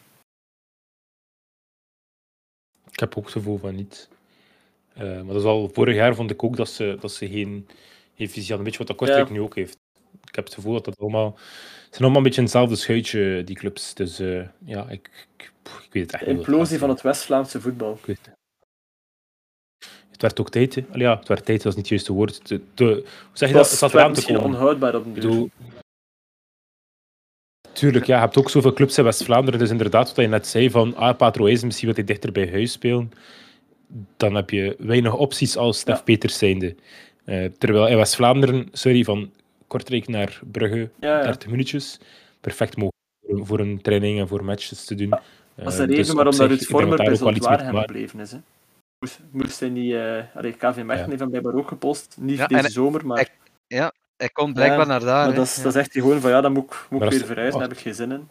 S3: Ik heb ook het gevoel van niet. Eh, maar dat is al vorig jaar vond ik ook dat ze, dat ze geen, geen visie hadden. Weet je wat dat Kortrijk
S1: Ja.
S3: nu ook heeft? Ik heb het gevoel dat dat allemaal... Het zijn allemaal een beetje hetzelfde schuitje, die clubs. Dus eh, ja, ik, ik, weet het echt niet.
S1: implosie van het West-Vlaamse voetbal.
S3: Ik weet het. Het werd ook tijd, hè. Allee, ja, het werd tijd, dat is niet het juiste woord. De, de, hoe zeg je dat?
S1: Het
S3: zat eraan te komen.
S1: onhoudbaar op
S3: bedoel... Tuurlijk, ja, je hebt ook zoveel clubs in West-Vlaanderen. Dus inderdaad, wat je net zei, van ah, Patro is misschien wat hij dichter bij huis spelen. Dan heb je weinig opties als Stef
S1: Ja.
S3: Peters zijnde. Eh, terwijl in West-Vlaanderen, sorry, van Kortrijk naar Brugge,
S1: Ja, ja.
S3: 30 minuutjes, perfect mogelijk voor- een training en voor matches te doen.
S1: Dat is
S3: Eh,
S1: de reden
S3: dus
S1: waarom dat
S3: denk
S1: vormer
S3: daar
S1: bij Zoltwaarhem gebleven is. Hè. Moest, moest hij niet... eh allee, KV Mechelen
S3: Ja.
S1: heeft hem blijkbaar ook gepost. Niet
S2: Ja,
S1: deze
S2: en-
S1: zomer, maar,
S2: Hij komt blijkbaar
S1: Ja,
S2: naar daar.
S1: maar
S2: hè.
S1: dat, is,
S2: Ja.
S1: dat zegt hij gewoon van ja, dan moet ik, moet weer verhuizen, daar
S3: wacht.
S1: heb ik geen zin in.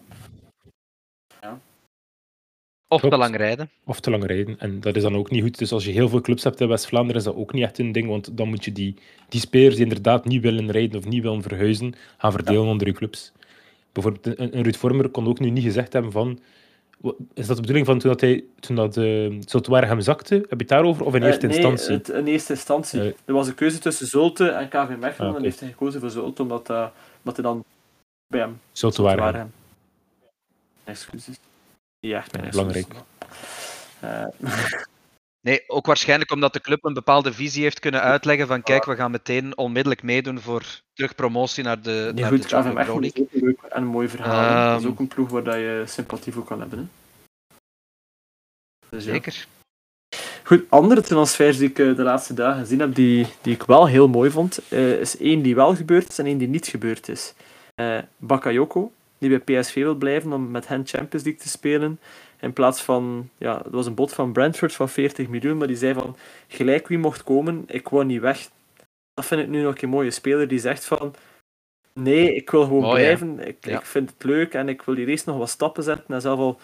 S2: Of te lang rijden.
S3: Of te lang rijden. En dat is dan ook niet goed. Dus als je heel veel clubs hebt in West-Vlaanderen, is dat ook niet echt een ding. Want dan moet je die, die spelers die inderdaad niet willen rijden of niet willen verhuizen, gaan verdelen onder je clubs. Bijvoorbeeld een, een Ruud Vormer kon ook nu niet gezegd hebben van... Is dat de bedoeling van toen dat, hij, toen dat uh, Zultuarium zakte? Heb je het daarover? Of in
S1: Eh,
S3: eerste
S1: nee,
S3: instantie?
S1: het- in eerste instantie.
S3: Eh.
S1: er was een keuze tussen Zulte en KV Mechelen.
S3: Ah.
S1: En heeft hij gekozen voor Zulte, omdat, omdat hij dan bij hem waren. Excuses. Ja,
S3: belangrijk.
S1: Eh,
S2: Nee, ook waarschijnlijk omdat de club een bepaalde visie heeft kunnen uitleggen van kijk, we gaan meteen onmiddellijk meedoen voor terugpromotie naar de,
S1: nee,
S2: naar
S1: goed,
S2: de Pro League.
S1: ook een leuk en een mooi verhaal. hè. dat is
S2: Ehm.
S1: ook een ploeg waar dat je sympathie voor kan hebben. Hè. Dus ja.
S2: Zeker.
S1: Goed, andere transfers die ik eh, de laatste dagen gezien heb, die, die ik wel heel mooi vond, eh, is één die wel gebeurd is en één die niet gebeurd is. Eh Bakayoko, die bij PSV wil blijven om met hen Champions League te spelen. In plaats van, ja, het was een bod van Brentford van 40 miljoen, maar die zei van, gelijk wie mocht komen, ik wou niet weg. Dat vind ik nu nog een mooie speler die zegt van, nee, ik wil gewoon
S2: hè?
S1: blijven, ik,
S2: Ja.
S1: ik vind het leuk en ik wil hier eerst nog wat stappen zetten. En zelf al,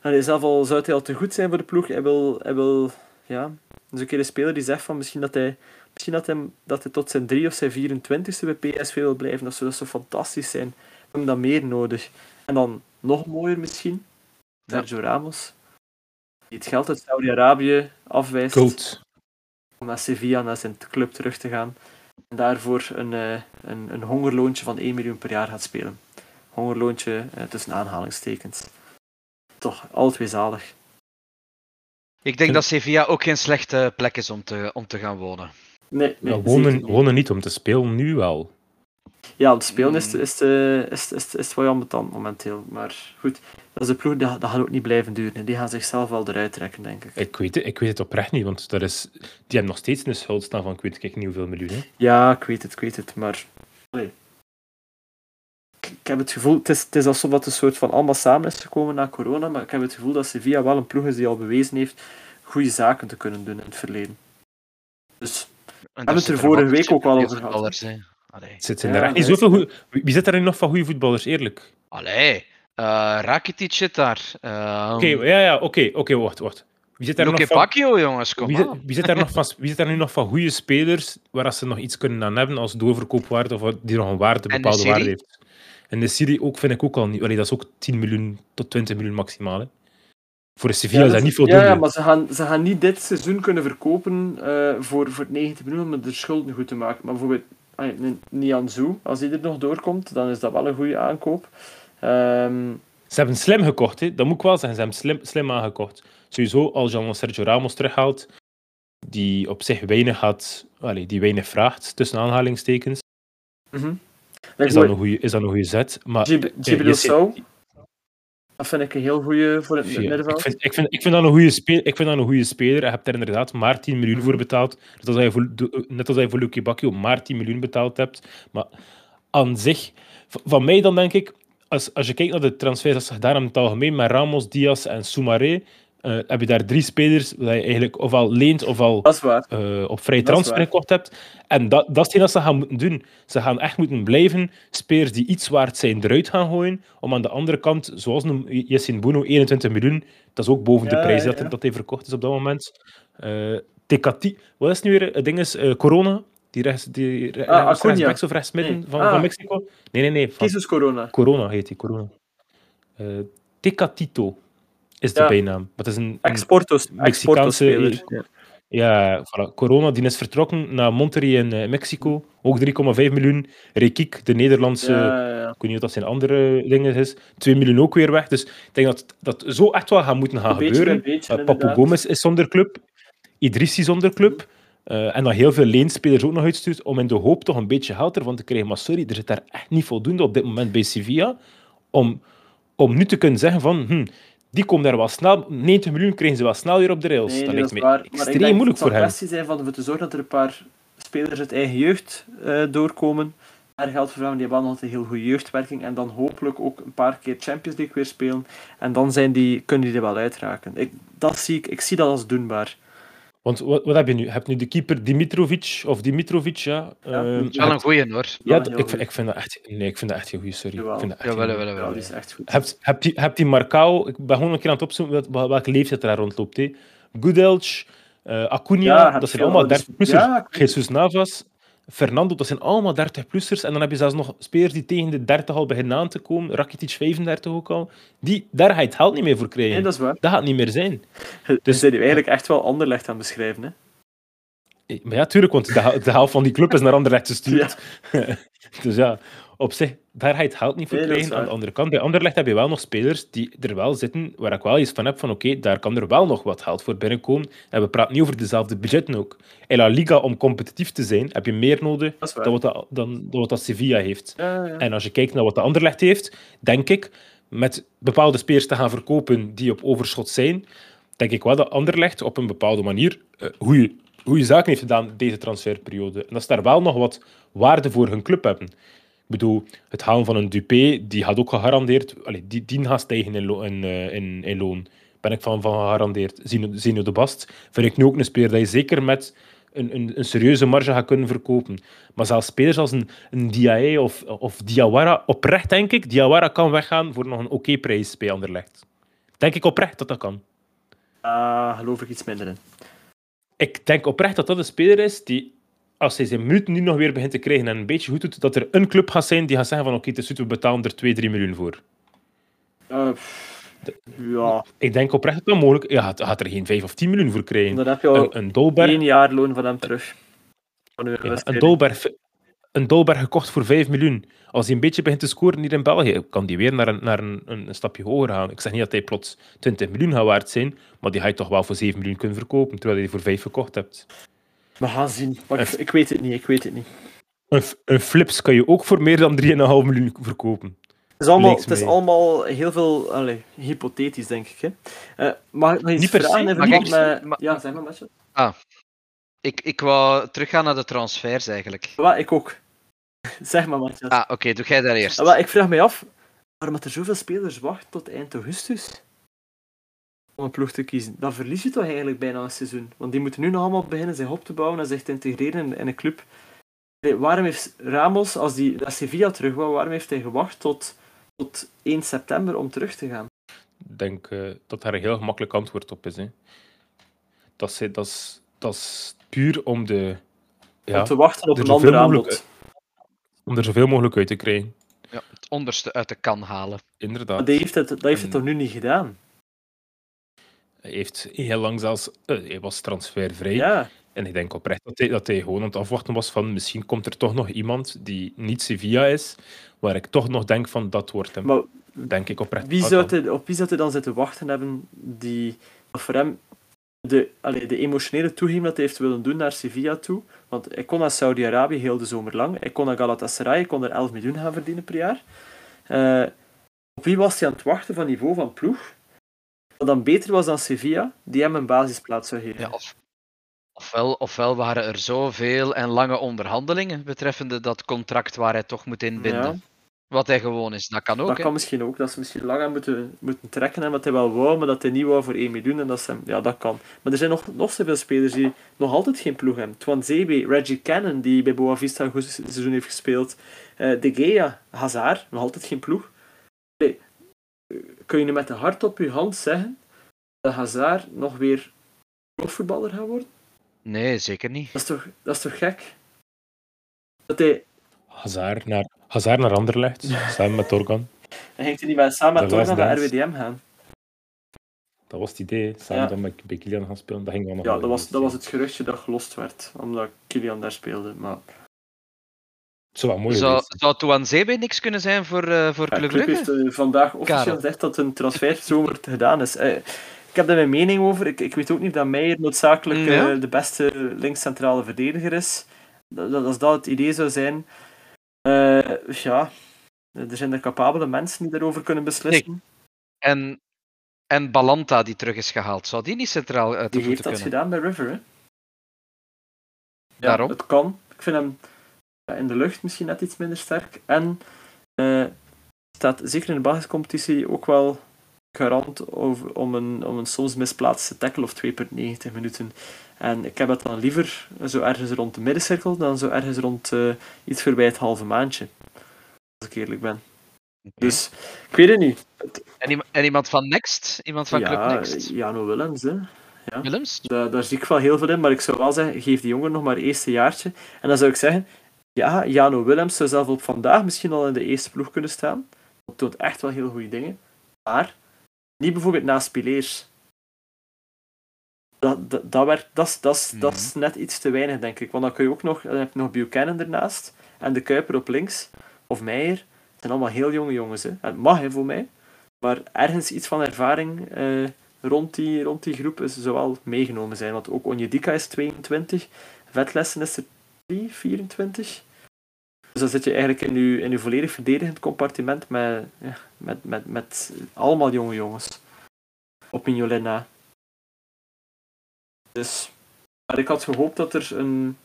S1: allee, zelf al zou hij al te goed zijn voor de ploeg, hij wil, hij wil ja, dus een keer een speler die zegt van misschien dat hij, misschien dat hij, dat hij tot zijn 3 of zijn 24ste bij PSV wil blijven. Dat zou, dat zou fantastisch zijn. We hebben dat meer nodig. En dan nog mooier misschien,
S2: Ja.
S1: Sergio Ramos. Die het geld uit Saudi-Arabië afwijst
S3: Cult.
S1: om naar Sevilla, naar zijn club terug te gaan. En daarvoor een, eh, een, een hongerloontje van 1 miljoen per jaar gaat spelen. Hongerloontje eh, tussen aanhalingstekens. Toch, twee zalig.
S2: Ik denk
S3: En-
S2: dat Sevilla ook geen slechte plek is om te, om te gaan wonen.
S1: Nee, nee
S3: Ja, wonen,
S1: niet.
S3: wonen niet om te spelen, nu wel.
S1: Ja, het spelen is,
S2: Mm.
S1: is, is, is, is, is wel ambetant momenteel. Maar goed, dat is een ploeg, dat, dat gaat ook niet blijven duren. Die gaan zichzelf wel eruit trekken, denk ik.
S3: Ik weet het, ik weet het oprecht niet, want dat is, die hebben nog steeds een schuld staan van ik weet niet hoeveel miljoen. Hè.
S1: Ja, ik weet het, ik weet het, maar... allee. Ik, ik heb het gevoel, het is, het is alsof het een soort van allemaal samen is gekomen na corona, maar ik heb het gevoel dat Sevilla wel een ploeg is die al bewezen heeft goede zaken te kunnen doen in het verleden. Dus,
S2: En
S1: het
S2: daar
S1: er
S2: zitten
S1: vorige week ook wel over gehad, Ja,
S3: er
S1: dat is-
S3: zoveel goeie- Wie zit er nu nog van goede voetballers, eerlijk?
S2: Allee. eh Rakitic zit daar. Ehm,
S3: Oké, ja, ja, oké, oké, wacht, wacht. Wie zit er nog van...
S2: Jongens, kom
S3: Wie zit, wie, zit daar nog van, wie zit daar nu nog van goede spelers waar als ze nog iets kunnen aan hebben als doorverkoopwaarde of wat- die nog een waarde, bepaalde waarde heeft? En de Serie ook, vind ik ook al niet. Allee, dat is ook 10 miljoen tot 20 miljoen maximaal. Hè. Voor de Sevilla
S1: ja,
S3: is dat niet voldoende.
S1: Ja, ja, maar ze gaan, ze gaan niet dit seizoen kunnen verkopen eh, voor, voor 90 miljoen om de schulden goed te maken. Maar bijvoorbeeld Nianzou, als die er nog doorkomt, dan is dat wel een goede aankoop. Ehm,
S3: Ze hebben slim gekocht, hè. dat moet ik wel zeggen. Ze hebben slim, slim aangekocht. Sowieso, als je dan Sergio Ramos terughaalt, die op zich weinig, had, allee, die weinig vraagt, tussen aanhalingstekens,
S1: mhm.
S3: is dat een goede, is dat een goede zet. Maar, eh, je
S1: dat vind ik een heel goede voor het
S3: Ja,
S1: middenveld.
S3: ik, vind, ik, vind, ik, vind dat een goede speler, ik vind dat een goede speler. Je hebt er inderdaad maar 10 miljoen
S1: Mhm.
S3: voor betaald. Net als, je voor, net als je voor Luke Bakio maar 10 miljoen betaald hebt. Maar aan zich, van mij dan denk ik, als, als je kijkt naar de transfers dat ze gedaan hebben in het algemeen, met Ramos, Diaz en Soumaré, eh, heb je daar drie spelers dat je eigenlijk ofwel leent ofwel
S1: is waar.
S3: eh, op
S1: is
S3: transfer gekocht hebt. En dat, dat is dat ze gaan moeten doen. Ze gaan echt moeten blijven spelers die iets waard zijn eruit gaan gooien, om aan de andere kant, zoals Jessin Bono, 21 miljoen, dat is ook boven de prijs dat,
S1: ja.
S3: dat hij verkocht is op dat moment. Tecati, wat is nu weer? Het ding is Corona, die rechts, die re-
S1: Ah,
S3: rechts, of rechtsmidden
S1: Nee.
S3: van,
S1: Ah.
S3: van Mexico. Nee, nee, nee. Van
S1: Corona.
S3: Corona heet hij, Corona. Eh Tecatito is de
S1: Ja.
S3: bijnaam. Het is een, een
S1: Exportos,
S3: Mexicaanse-.
S1: Ja.
S3: voilà. Corona die is vertrokken naar Monterrey in eh, Mexico. Ook 3,5 miljoen. Rekik, de Nederlandse.
S1: Ja, ja, ja.
S3: Ik weet niet of dat zijn andere dingen is. 2 miljoen ook weer weg. Dus ik denk dat dat zo echt wel gaat moeten gaan
S1: Een
S3: gebeuren.
S1: beetje,
S3: Uh, Papu
S1: inderdaad.
S3: Gomez is zonder club. Idrissi zonder club. eh, en dan heel veel leenspelers ook nog uitstuurt. Om in de hoop toch een beetje geld ervan te krijgen. Maar sorry, er zit daar echt niet voldoende op dit moment bij Sevilla. Om, om nu te kunnen zeggen van. Hm, die komen daar wel snel. 90 miljoen krijgen ze wel snel weer op de rails.
S1: Nee,
S3: dat lijkt me
S1: waar. Maar
S3: extreem
S1: denk
S3: moeilijk voor
S1: het
S3: hem.
S1: een kwestie zijn van ervoor te zorgen dat er een paar spelers uit eigen jeugd eh, doorkomen. Daar geldt voor hem, die hebben altijd een heel goede jeugdwerking. En dan hopelijk ook een paar keer Champions League weer spelen. En dan zijn die, kunnen die er wel uitraken. Ik, dat zie ik, ik zie dat als doenbaar.
S3: Want wat, wat heb je nu? Je hebt nu de keeper Dimitrovic, of Dimitrovic, ja.
S1: Ja,
S3: Ehm,
S2: wel een goeie hoor.
S3: ja,
S1: Ja,
S3: ik, ik, vind dat echt, nee, ik vind dat echt heel goed, sorry.
S1: Jawel.
S3: Ik vind dat echt
S2: Jawel, jawel,
S1: Ja,
S2: jawel.
S1: die is echt goed.
S3: Heb, heb, die, heb die Marcao, ik ben gewoon een keer aan het opzoeken wel- wel- welke leeftijd er daar rondloopt. Hè. Gudelj, eh Acuna,
S1: Ja,
S3: dat zijn allemaal
S1: ouders.
S3: 30-plussers.
S1: Ja, ik weet
S3: Jesus Navas, Fernando, dat zijn allemaal 30-plussers. En dan heb je zelfs nog spelers die tegen de 30 al beginnen aan te komen. Rakitic 35 ook al. Die, daar ga je het geld niet meer voor krijgen.
S1: Nee, dat is waar.
S3: Dat gaat niet meer zijn.
S1: Dus zijn nu eigenlijk echt wel Anderlecht aan het beschrijven. Hè?
S3: Eh, Maar ja, tuurlijk, want de helft van die club is naar Anderlecht gestuurd. dus ja, op zich, daar ga je het geld niet voor
S1: Nee,
S3: krijgen. Aan de andere kant, bij Anderlecht heb je wel nog spelers die er wel zitten, waar ik wel iets van heb van oké, daar kan er wel nog wat geld voor binnenkomen. En we praten niet over dezelfde budgetten ook. In La Liga, om competitief te zijn, heb je meer nodig dan wat, dat, dan, dan wat dat Sevilla heeft.
S1: Ja, ja.
S3: En als je kijkt naar wat de Anderlecht heeft, denk ik, met bepaalde spelers te gaan verkopen die op overschot zijn, denk ik wel dat Anderlecht op een bepaalde manier eh, goede, goede zaken heeft gedaan deze transferperiode. En dat ze daar wel nog wat waarde voor hun club hebben. Bedoel, het halen van een Dupé, die had ook gegarandeerd, allee, die, die gaat stijgen in, lo- in, eh, in, in loon. Ben ik van, van gegarandeerd. Zeno, de Bast vind ik nu ook een speler dat je zeker met een, een, een serieuze marge gaat kunnen verkopen. Maar zelfs spelers als een, een Diaye of, of Diawara, oprecht denk ik, Diawara kan weggaan voor nog een oké prijs bij Anderlecht. Denk ik oprecht dat dat kan.
S1: Ah, geloof ik iets minder in.
S3: Ik denk oprecht dat dat een speler is die, als hij zijn minuten nu nog weer begint te krijgen en een beetje goed doet, dat er een club gaat zijn die gaat zeggen van oké, het is goed, we betalen er 2, 3 miljoen voor.
S1: Eh, ja,
S3: Ik denk oprecht dat dat mogelijk ja, gaat, gaat er geen 5 of 10 miljoen voor krijgen.
S1: dan heb je al
S3: Een, een Dolberg,
S1: één jaar loon van hem terug. Van uw
S3: ja, een. Dolberg, een Dolberg gekocht voor 5 miljoen. Als hij een beetje begint te scoren hier in België, kan die weer naar een, naar een, een stapje hoger gaan. Ik zeg niet dat hij plots 20 miljoen gaat waard zijn, maar die ga je toch wel voor 7 miljoen kunnen verkopen, terwijl je die voor 5 gekocht hebt.
S1: We gaan zien. Maar ik, ik weet het niet, ik weet het niet.
S3: Een, Flips kan je ook voor meer dan 3,5 miljoen verkopen.
S1: Het is allemaal, het is allemaal heel veel allee, hypothetisch, denk ik. Hè. Eh, mag ik nog iets vragen?
S2: ik-
S1: met-
S2: ma-
S1: Ja, zeg maar, Matje.
S2: Ik, ik wou teruggaan naar de transfers eigenlijk.
S1: Wat, ik ook. zeg maar, Matje.
S2: Ah, oké, doe jij daar eerst.
S1: Wel, ik vraag mij af waarom dat er zoveel spelers wachten tot eind augustus om een ploeg te kiezen. Dan verlies je toch eigenlijk bijna een seizoen. Want die moeten nu nog allemaal beginnen zich op te bouwen en zich te integreren in, in een club. Nee, waarom heeft Ramos, als hij naar Sevilla terug wou, waarom heeft hij gewacht tot, tot 1 september om terug te gaan?
S3: Ik denk eh, dat daar een heel gemakkelijk antwoord op is. Hè. Dat, is, dat, is, dat is puur om, de, ja,
S1: Om te wachten op een
S3: zoveel
S1: ander
S3: mogelijk-
S1: aanbod.
S3: om er zoveel mogelijk uit te krijgen.
S2: Ja, het onderste uit de kan halen.
S3: Inderdaad.
S1: Maar die heeft het, dat heeft het
S3: En-
S1: toch nu niet gedaan?
S3: Hij heeft heel lang zelfs... eh, hij was transfervrij.
S1: Ja,
S3: En ik denk oprecht dat hij, dat hij gewoon aan het afwachten was van misschien komt er toch nog iemand die niet Sevilla is, waar ik toch nog denk van dat wordt hem.
S1: maar
S3: Denk ik oprecht.
S1: Wie zou hij, op wie zou hij dan zitten wachten hebben die voor hem de, allee, de emotionele toegeving dat hij heeft willen doen naar Sevilla toe? Want hij kon naar Saudi-Arabië heel de zomer lang. Hij kon naar Galatasaray, hij kon er 11 miljoen gaan verdienen per jaar. Eh, op wie was hij aan het wachten van niveau van ploeg? Dan beter was dan Sevilla, die hem een basisplaats zou geven.
S2: Ja, of, ofwel, ofwel waren er zoveel en lange onderhandelingen betreffende dat contract waar hij toch moet inbinden.
S1: Ja.
S2: Wat hij gewoon is. Dat kan ook.
S1: dat kan misschien ook, dat ze misschien lang aan moeten, moeten trekken, en wat hij wel wou, maar dat hij niet wou voor 1 miljoen. En dat ze, hem- ja, dat kan. Maar er zijn nog, nog zoveel spelers die nog altijd geen ploeg hebben. Twanzebe, Reggie Cannon, die bij Boavista een goed seizoen heeft gespeeld. eh, De Gea, Hazard, nog altijd geen ploeg. Nee, kun je nu met de hart op je hand zeggen dat Hazard nog weer profvoetballer gaat worden?
S2: Nee, zeker niet.
S1: Dat is toch, dat is toch gek? Dat hij,
S3: Hazard naar, Hazard naar Anderlecht, samen met Torgan.
S1: hij ging er niet met, samen met Torgan naar
S3: dance.
S1: RWDM gaan.
S3: Dat was het idee, samen
S1: Ja.
S3: dan met, bij Kylian gaan spelen. Dat ging wel nog
S1: Ja, dat was, dat was het geruchtje dat gelost werd, omdat Kylian daar speelde. Maar
S3: zou wel mooi
S2: Zou, Touanzebe niks kunnen zijn voor, eh voor
S1: ja,
S2: Club
S1: Club
S2: Brugge?
S1: heeft vandaag officieel
S2: Karel.
S1: gezegd dat een transferzomer gedaan is. Eh, ik heb daar mijn mening over. Ik, ik weet ook niet dat Meijer noodzakelijk
S2: Mm, ja?
S1: eh, de beste linkscentrale verdediger is. Dat, dat- als dat het idee zou zijn, eh, ja, er zijn er capabele mensen die daarover kunnen beslissen.
S2: En, en Balanta die terug is gehaald. Zou die niet centraal uit de
S1: die heeft
S2: voeten
S1: dat
S2: kunnen?
S1: gedaan bij River. Hè? Ja,
S2: Daarom?
S1: Het kan. Ik vind hem in de lucht misschien net iets minder sterk. En eh, staat zeker in de basiscompetitie ook wel garant over, om, een, om een soms misplaatste tackle of 2,90 minuten. En ik heb het dan liever zo ergens rond de middencirkel dan zo ergens rond eh, iets voorbij het halve maandje. Als ik eerlijk ben. Dus, ik weet het niet.
S2: En, iem- en iemand van Next? Iemand van Club
S1: ja,
S2: Next?
S1: Jano Willems, hè.
S2: Willems?
S1: Daar, daar zie ik wel heel veel in, maar ik zou wel zeggen, geef die jongen nog maar het eerste jaartje. En dan zou ik zeggen, ja, Jano Willems zou zelf op vandaag misschien al in de eerste ploeg kunnen staan. Dat toont echt wel heel goede dingen. Maar, niet bijvoorbeeld naast Pileers. Dat, dat, dat, werkt, dat, is, dat, dat is net iets te weinig, denk ik. Want dan kun je ook nog, dan heb je nog Buchanan ernaast. En de Kuiper op links. Of Meijer. Het zijn allemaal heel jonge jongens. Hè. En het mag hè, voor mij. Maar ergens iets van ervaring eh, rond, die, rond die groep is, zou wel meegenomen zijn. Want ook Onjedika is 22. Vetlessen is er 3, 24. Dus dan zit je eigenlijk in je, in volledig verdedigend compartiment met, met, met, met allemaal jonge jongens. Op Mignolet. Dus, maar ik had gehoopt dat er een,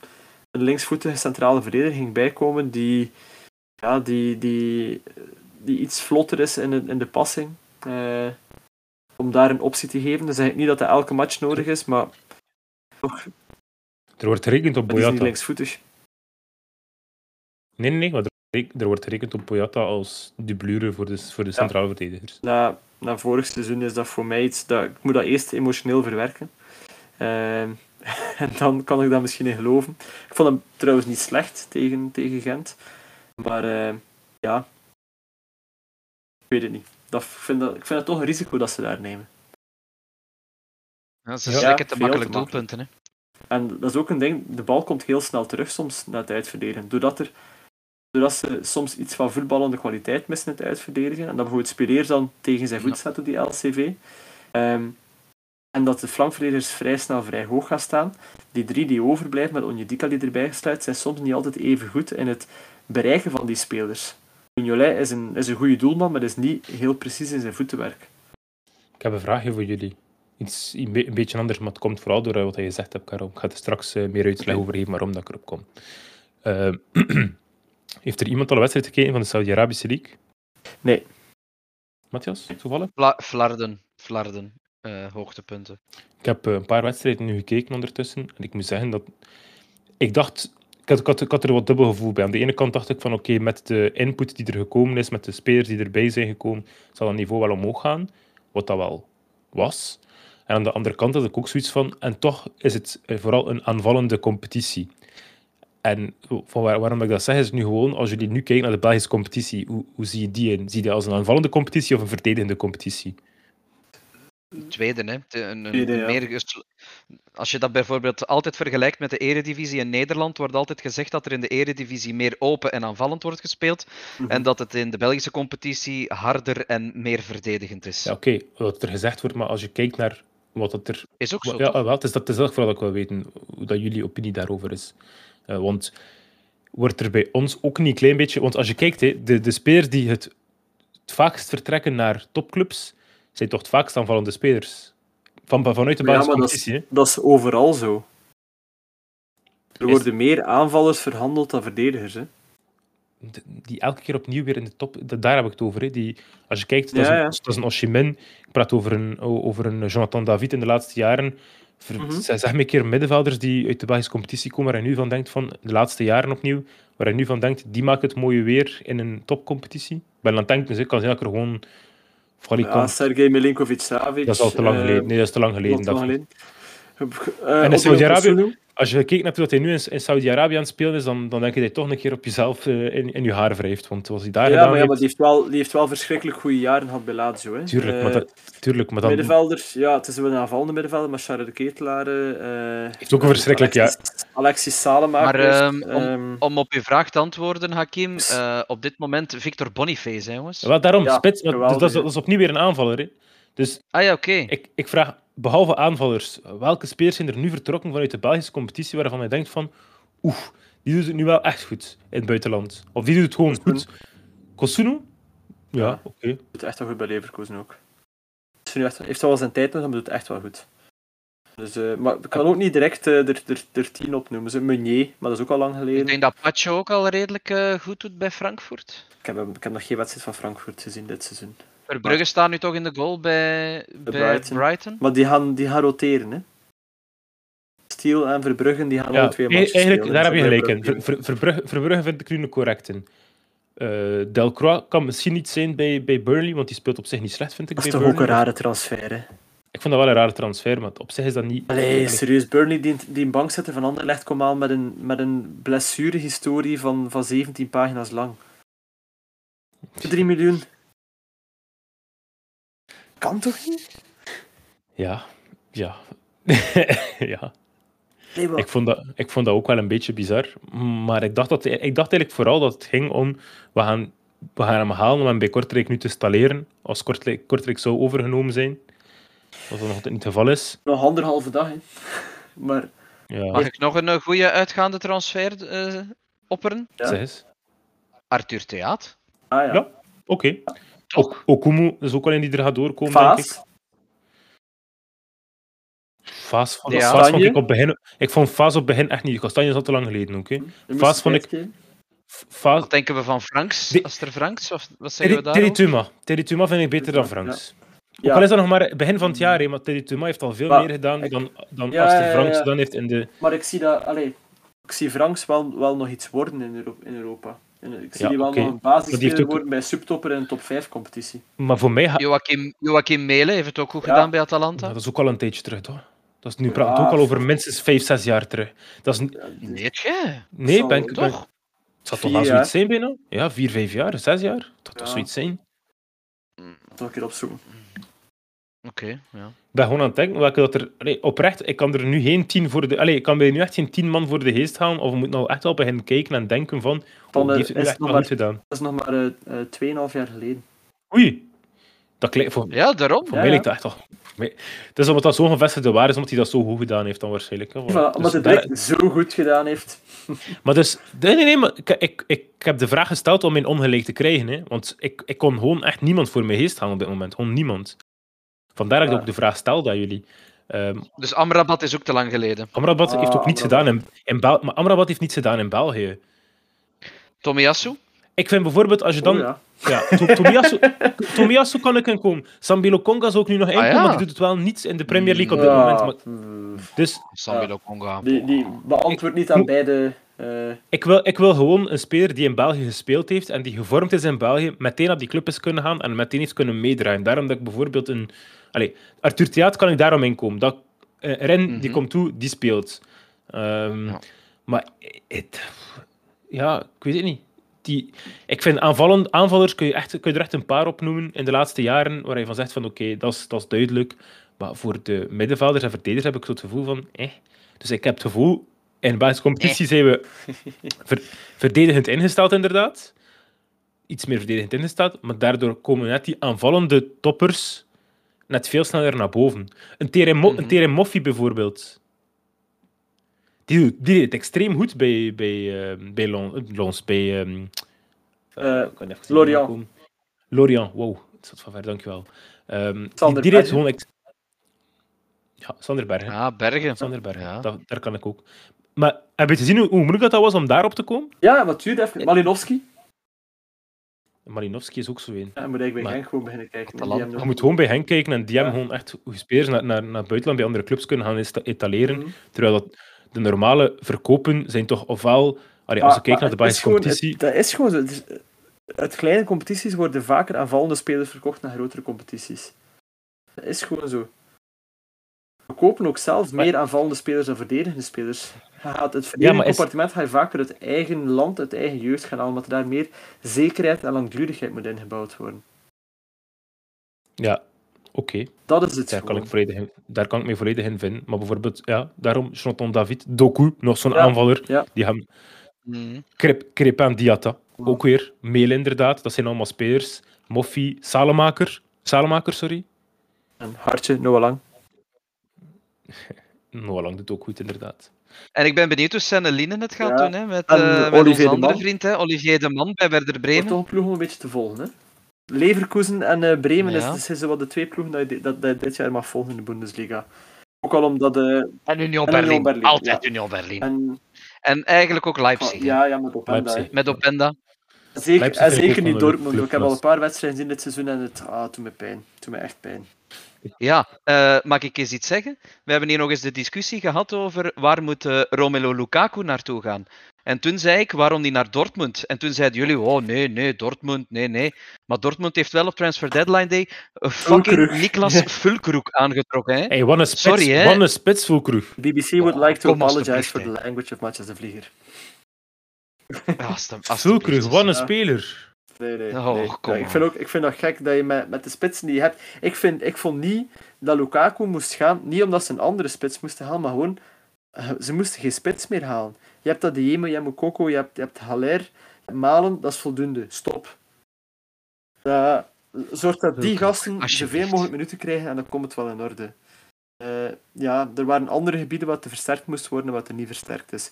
S1: een linksvoetige centrale verdediger ging bijkomen die, ja, die, die, die iets vlotter is in de, in de passing. Eh, om daar een optie te geven. Dan zeg ik niet dat dat elke match nodig is, maar toch,
S3: Er wordt gerekend op
S1: het is niet
S3: Boyata. Nee, nee, nee, maar er, er wordt gerekend op Boyata als dublure voor de, voor de centrale verdedigers.
S1: Na, na vorig seizoen is dat voor mij iets dat ik moet dat eerst emotioneel verwerken. Ehm, en dan kan ik dat misschien in geloven. Ik vond hem trouwens niet slecht tegen, tegen Gent. Maar eh, ja, ik weet het niet. Dat, ik, vind dat, ik vind het toch een risico dat ze daar nemen.
S2: Ja, ze
S3: Ja,
S2: slikken
S1: te
S2: makkelijk
S1: makkelijk.
S2: doelpunten. Hè.
S1: En dat is ook een ding, de bal komt heel snel terug soms naar het uitverdedigen. Doordat, er, doordat ze soms iets van voetballende kwaliteit missen in het uitverdedigen. En dat bijvoorbeeld Spileers dan tegen zijn voet
S2: Ja.
S1: zet op die LCV. Ehm, en dat de flankverdedigers vrij snel vrij hoog gaan staan. Die drie die overblijven met Onjedika die erbij gesluit, zijn soms niet altijd even goed in het bereiken van die spelers. Mignolet is een, is een goede doelman, maar is niet heel precies in zijn voetenwerk.
S3: Ik heb een vraagje voor jullie. Iets een, be- een beetje anders, maar het komt vooral door eh, wat je gezegd hebt, Karel. Ik ga er straks eh, meer uitleg over geven waarom dat ik erop kom. Eh, heeft er iemand al een wedstrijd gekeken van de Saudi-Arabische League?
S1: Nee.
S3: Matthias, toevallig?
S2: Fla- Flarden. Flarden. eh, hoogtepunten.
S3: Ik heb een paar wedstrijden nu gekeken ondertussen. En ik moet zeggen dat... Ik dacht... Ik had, ik, had, ik had er wat dubbel gevoel bij. Aan de ene kant dacht ik van oké, met de input die er gekomen is, met de spelers die erbij zijn gekomen, zal dat niveau wel omhoog gaan. Wat dat wel was. En aan de andere kant had ik ook zoiets van... En toch is het eh, vooral een aanvallende competitie. En van waar- waarom ik dat zeg, is nu gewoon, als jullie nu kijken naar de Belgische competitie, hoe, hoe zie je die in? Zie je die als een aanvallende competitie of een verdedigende competitie?
S2: Tweede, hè. De- Een, een
S1: Tweede, ja.
S2: meer Als je dat bijvoorbeeld altijd vergelijkt met de eredivisie in Nederland, wordt altijd gezegd dat er in de eredivisie meer open en aanvallend wordt gespeeld
S1: Mhm.
S2: en dat het in de Belgische competitie harder en meer verdedigend is.
S3: Ja, oké, wat er gezegd wordt, maar als je kijkt naar wat het er
S2: Is ook zo.
S3: Ja,
S2: toch?
S3: wel, het is dat, het is dat vooral dat ik wil weten hoe dat jullie opinie daarover is. Eh, want wordt er bij ons ook niet een klein beetje... Want als je kijkt, hè, de, de spelers die het, het vaakst vertrekken naar topclubs, zijn toch het vaakst aanvallende spelers. Van, vanuit de
S1: Maar ja, maar dat is-. Dat is overal zo. Er
S3: Is-
S1: worden meer aanvallers verhandeld dan verdedigers. Hè?
S3: Die elke keer opnieuw weer in de top... da- Daar heb ik het over. Hè. Die, als je kijkt, dat is een,
S1: ja.
S3: dat is een Oshimin. Ik praat over een, over een Jonathan David in de laatste jaren. Ver,
S1: Mhm.
S3: Zeg me een keer middenvelders die uit de Belgische competitie komen, waar je nu van denkt van de laatste jaren opnieuw, waar je nu van denkt, die maken het mooie weer in een topcompetitie. Ik ben aan het denken, dus ik kan zeggen dat ik er gewoon...
S1: Ja, Sergej Milinkovic-Savic.
S3: dat is al te lang
S1: eh,
S3: geleden. Nee, dat is te lang geleden.
S1: te lang geleden. Eh,
S3: En in Saudi-Arabië-. Als je kijkt naar hoe dat hij nu in, in Saudi-Arabië aan het spelen is, dan, dan denk je dat hij toch een keer op jezelf eh, in, in je haar wrijft. Want als hij daar
S1: Ja,
S3: gedaan
S1: maar, ja, maar
S3: heeft...
S1: die, heeft wel, die heeft wel verschrikkelijk goede jaren gehad bij Lazio. Hè.
S3: Tuurlijk,
S1: Eh,
S3: maar, dat, tuurlijk, maar dan
S1: Middenvelders, ja, het is wel een aanvallende middenvelder, maar Charles de Ketelaar... eh,
S3: heeft ook een verschrikkelijk jaar.
S1: Alexis, Salemaker.
S2: Maar,
S1: is,
S2: ehm, om- Om op uw vraag te antwoorden, Hakim, eh, op dit moment Victor Boniface, hè, jongens.
S3: Wel, daarom,
S1: Ja,
S3: spits,
S1: geweldig,
S3: dat, is, dat is opnieuw weer een aanvaller. Hè. Dus
S2: Ah ja, oké.
S3: ik, ik vraag, behalve aanvallers, welke spelers zijn er nu vertrokken vanuit de Belgische competitie waarvan je denkt van, oeh, die doet het nu wel echt goed in het buitenland. Of die doet het gewoon
S1: Kosunu.
S3: goed. Kosunu? Ja,
S1: Ja.
S3: oké.
S1: doet het echt wel goed bij Leverkusen ook. Is nu echt, heeft wel zijn tijd nog, maar doet het echt wel goed. Dus, eh, maar ik kan ook niet direct eh, er, er, er tien opnoemen. Ze Meunier, maar dat is ook al lang geleden.
S2: Ik denk dat Pacho ook al redelijk eh, goed doet bij Frankfurt.
S1: Ik heb, ik heb nog geen wedstrijd van Frankfurt gezien dit seizoen.
S2: Verbrugge staat nu toch in de goal bij, bij
S1: Brighton.
S2: Brighton.
S1: Maar die gaan, die gaan roteren, hè. Stiel en Verbruggen die gaan
S3: Ja,
S1: alle twee
S3: e-
S1: matches
S3: eigenlijk,
S1: spelen.
S3: daar heb je gelijk in. Ver, Ver- Verbrugge, Verbrugge vind ik nu een correct in. Eh, Delcroix kan misschien niet zijn bij, bij Burnley, want die speelt op zich niet slecht, vind ik.
S1: Dat is
S3: bij
S1: toch ook een rare transfer, hè?
S3: Ik vond dat wel een rare transfer, maar op zich is dat niet.
S1: Allee, serieus, Burnley die, die een bankzitter van Anderlecht komt aan met een, met een blessurehistorie van, van 17 pagina's lang. Voor 3 miljoen. Kan toch niet?
S3: Ja, ja. ja.
S1: Nee,
S3: Ik vond, dat, ik vond dat ook wel een beetje bizar. Maar ik dacht, dat, ik dacht eigenlijk vooral dat het ging om... We gaan, we gaan hem halen om hem bij Kortrijk nu te installeren. Als Kortrijk, Kortrijk zou overgenomen zijn. Wat dat nog niet het geval is.
S1: Nog anderhalve dag, hè. Maar
S3: Ja,
S2: Mag ik nog een goede uitgaande transfer eh, opperen?
S1: Ja.
S3: zeg eens.
S2: Arthur Theaat.
S1: Ah ja.
S3: Ja. Oké.
S2: Toch?
S3: Okumu is ook wel een die er gaat doorkomen, denk ik.
S1: Vaas.
S3: Faas vond,
S2: Ja.
S3: Faas vond ik op begin... Ik vond Faas op begin echt niet... Kastanje is al te lang geleden, oké.
S1: Je moest
S3: Vaas vond ik-.
S2: Wat denken we van Franks?
S3: Die-
S2: Als er Franks? Of wat zeggen we
S3: Terry
S2: daar?
S3: Terry Tuma. Terry Tuma vind ik beter dan. Franks.
S1: Ja.
S3: Ook al is dat nog maar begin van het jaar, hè, maar Terry Tuma heeft al veel
S1: Maar
S3: meer gedaan
S1: ik-
S3: dan, dan
S1: Ja,
S3: Aster
S1: ja, ja,
S3: Franks
S1: ja.
S3: gedaan heeft in de...
S1: Maar ik zie dat, allee, ik zie Franks wel, wel nog iets worden in, Euro- in Europa. En ik zie
S3: Ja,
S1: die wel nog een basisspeler
S3: ook-
S1: worden bij subtopper in een top 5 competitie.
S3: Maar voor mij... ga-
S2: Joachim, Joachim Mele heeft het ook goed
S1: Ja.
S2: gedaan bij Atalanta.
S3: Ja, dat is ook al een tijdje terug, toch? Dat is nu
S1: Ja.
S3: praat ook al over minstens 5, 6 jaar terug. Dat is... n-
S1: Ja,
S2: Weet jij?
S3: Nee, ben, ik- ben,
S2: Toch?
S3: het zal toch wel zoiets zijn bijna? Ja, 4, 5 jaar, 6 jaar. Dat zal toch
S1: Ja.
S3: zoiets zijn?
S1: Nog een keer opzoeken.
S2: Oké, ja.
S3: Ik ben gewoon aan het denken welke dat er... Allee, oprecht, ik kan er nu geen 10 voor de... Allee, ik kan bij nu echt geen 10 man voor de geest halen, of we moeten al echt wel beginnen kijken en denken van...
S1: Van,
S3: oh, die heeft het nu
S1: is
S3: echt
S1: nog maar-
S3: goed gedaan.
S1: Dat is nog maar eh, 2,5 jaar geleden.
S3: Oei. Dat klinkt voor,
S2: Ja, daarom.
S3: voor
S1: Ja,
S3: mij
S1: ja.
S3: lijkt dat echt. Maar Het is omdat dat zo'n gevestigde waar is, omdat hij dat zo goed gedaan heeft dan waarschijnlijk. Hè.
S1: Voilà,
S3: Dus
S1: omdat het
S3: daar-
S1: direct zo goed gedaan heeft.
S3: Maar dus, nee, nee, nee, maar ik, ik, ik heb de vraag gesteld om mijn ongelijk te krijgen. Hè, want ik, ik kon gewoon echt niemand voor mijn geest halen op dit moment. Gewoon niemand. Vandaar dat ik ook de vraag stelde aan jullie. Ehm
S2: Dus Amrabat is ook te lang geleden.
S3: Amrabat
S1: Ah,
S3: heeft ook niets
S1: Amrabat.
S3: gedaan in, in Bel maar Amrabat heeft niets gedaan in België.
S2: Tomiyasu?
S3: Ik vind bijvoorbeeld, als je dan...
S1: Oh, ja.
S3: ja. To- Tomiyasu, Tomiyasu kan ik inkomen. Sambilo Konga zou ook nu nog inkomen,
S2: ja.
S3: maar die doet het wel niets in de Premier League op dit
S1: Ja,
S3: moment. Maar,
S1: mm,
S3: dus
S2: Sambilo Conga.
S1: Die, die beantwoordt niet aan beide... eh,
S3: ik wil, ik wil gewoon een speler die in België gespeeld heeft en die gevormd is in België, meteen op die club is kunnen gaan en meteen heeft kunnen meedraaien. Daarom dat ik bijvoorbeeld een... Allee, Arthur Theaat kan ik daarom inkomen. Dat, eh, Ren, die
S2: Mhm.
S3: komt toe, die speelt. Ehm,
S2: Ja.
S3: Maar het, ja, ik weet het niet. Die, ik vind aanvallend, aanvallers kun je, echt, kun je er echt een paar op noemen in de laatste jaren waar je van zegt van oké, dat, is, dat is duidelijk. Maar voor de middenvelders en verdedigers heb ik zo het gevoel van eh. Dus ik heb het gevoel, in de competitie zijn we ver- verdedigend ingesteld inderdaad. Iets meer verdedigend ingesteld, maar daardoor komen net die aanvallende toppers net veel sneller naar boven. Een Terem
S2: Mhm.
S3: een bijvoorbeeld. Die, doet- die deed het extreem goed bij, bij, eh, bij Lon- Lons, bij... ehm,
S1: Eh, Lorient.
S3: Lorient, wow. Het zat van ver, dankjewel. Ehm die,
S1: Sander
S3: die deed
S1: Bergen.
S3: gewoon... Ja, Sander Bergen.
S2: Ja, Bergen.
S3: Sander Bergen,
S2: Ja.
S3: dat, daar kan ik ook. Maar heb je gezien hoe, hoe moeilijk dat, dat was om daarop te komen?
S1: ja, wat duurde even. Malinowski.
S3: Malinowski is ook zo een.
S1: Ja, je moet eigenlijk bij
S3: Maar-
S1: Genk gewoon beginnen kijken.
S2: Atalanta.
S3: Je
S1: nog-
S3: moet gewoon bij hen kijken en die
S1: Ja.
S3: hebben gewoon echt spelers naar, naar, naar buitenland bij andere clubs kunnen gaan etaleren.
S1: Mhm.
S3: Terwijl dat de normale verkopen zijn toch ofwel... Allee, als je kijkt naar de
S1: maar het is
S3: Belgische
S1: gewoon-
S3: competitie...
S1: het- Dat is gewoon zo. Uit kleine competities worden vaker aanvallende spelers verkocht naar grotere competities. Dat is gewoon zo. We kopen ook zelf
S3: Maar-
S1: meer aanvallende spelers dan verdedigende spelers. Gaat het
S3: Ja,
S1: verdedigende
S3: is-
S1: compartiment ga je vaker uit eigen land, uit eigen jeugd gaan halen, omdat er daar meer zekerheid en langdurigheid moet ingebouwd worden.
S3: Ja, oké.
S1: Dat is het
S3: Daar kan, ik volledig in- daar kan ik me volledig in vinden. Maar bijvoorbeeld, ja, daarom, Jonathan David, Doku, nog zo'n
S1: Ja,
S3: aanvaller,
S1: ja.
S3: die.
S2: Mhm.
S3: Krep, Crepin Diatta, ook weer. Meel inderdaad, dat zijn allemaal spelers. Moffi, Salemaker, Salemaker, sorry.
S1: En Hartje, Noah Lang.
S3: Noah Lang doet ook goed, inderdaad.
S2: En ik ben benieuwd hoe Senneline het gaat
S1: Ja.
S2: doen hè, met,
S1: En
S2: eh, met
S1: Olivier
S2: onze
S1: de
S2: andere
S1: Man.
S2: vriend, hè, Olivier de Man bij Werder Bremen.
S1: toch een ploeg om een beetje te volgen, hè? Leverkusen en eh, Bremen
S2: Ja.
S1: is, is wat de twee ploegen dat je, dat, dat je dit jaar mag volgen in de Bundesliga. Ook al omdat... eh
S2: En Union
S1: En
S2: Berlin.
S1: Union Berlin,
S2: Altijd
S1: ja.
S2: Union Berlin.
S1: en,
S2: En eigenlijk ook Leipzig.
S1: ja, ja, met Openda.
S3: Leipzig.
S2: Met Openda.
S1: Zeker, en zeker niet Dortmund. Ik heb al een paar wedstrijden gezien dit seizoen en het ah, het doet me pijn. Het doet me echt pijn.
S2: Ja, uh, mag ik eens iets zeggen? We hebben hier nog eens de discussie gehad over waar moet uh, Romelu Lukaku naartoe gaan. En toen zei ik waarom die naar Dortmund. En toen zeiden jullie, oh nee, nee, Dortmund, nee, nee. Maar Dortmund heeft wel op Transfer Deadline Day fucking Niklas Fulkroek aangetrokken. Hè?
S3: Hey, wat een spits, Sorry, hè? Wat een spits, Fulkroek.
S1: BBC would like to apologize for the language of Matches de Vlieger.
S3: Ja, Fulkroek, wat een speler.
S1: Nee, nee. Oh, nee. ik, vind ook, ik vind dat gek dat je met, met de spitsen die je hebt... Ik, vind, ik vond niet dat Lukaku moest gaan, niet omdat ze een andere spits moesten halen, maar gewoon... Eh, ze moesten geen spits meer halen. Je hebt dat Diemo, je hebt Mokoko, je hebt, je hebt Haller. Malen, dat is voldoende. Stop. Uh, zorg dat die gasten zoveel mogelijk minuten krijgen en dan komt het wel in orde. Uh, ja, er waren andere gebieden wat te versterkt moest worden, wat er niet versterkt is.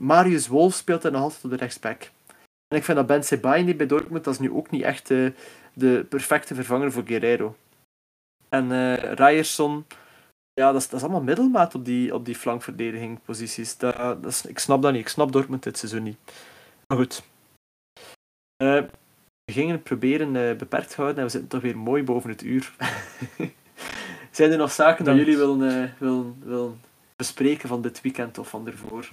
S1: Marius Wolf speelt er nog altijd op de rechtsback. En ik vind dat Ben Sebaini bij Dortmund, dat is nu ook niet echt de, de perfecte vervanger voor Guerrero. En uh, Ryerson, ja, dat is, dat is allemaal middelmaat op die, op die flankverdedigingposities. Dat, dat is, ik snap dat niet. Ik snap Dortmund dit seizoen niet. Maar goed. Uh, we gingen het proberen uh, beperkt te houden en we zitten toch weer mooi boven het uur. Zijn er nog zaken dat jullie willen, willen, willen bespreken van dit weekend of van ervoor?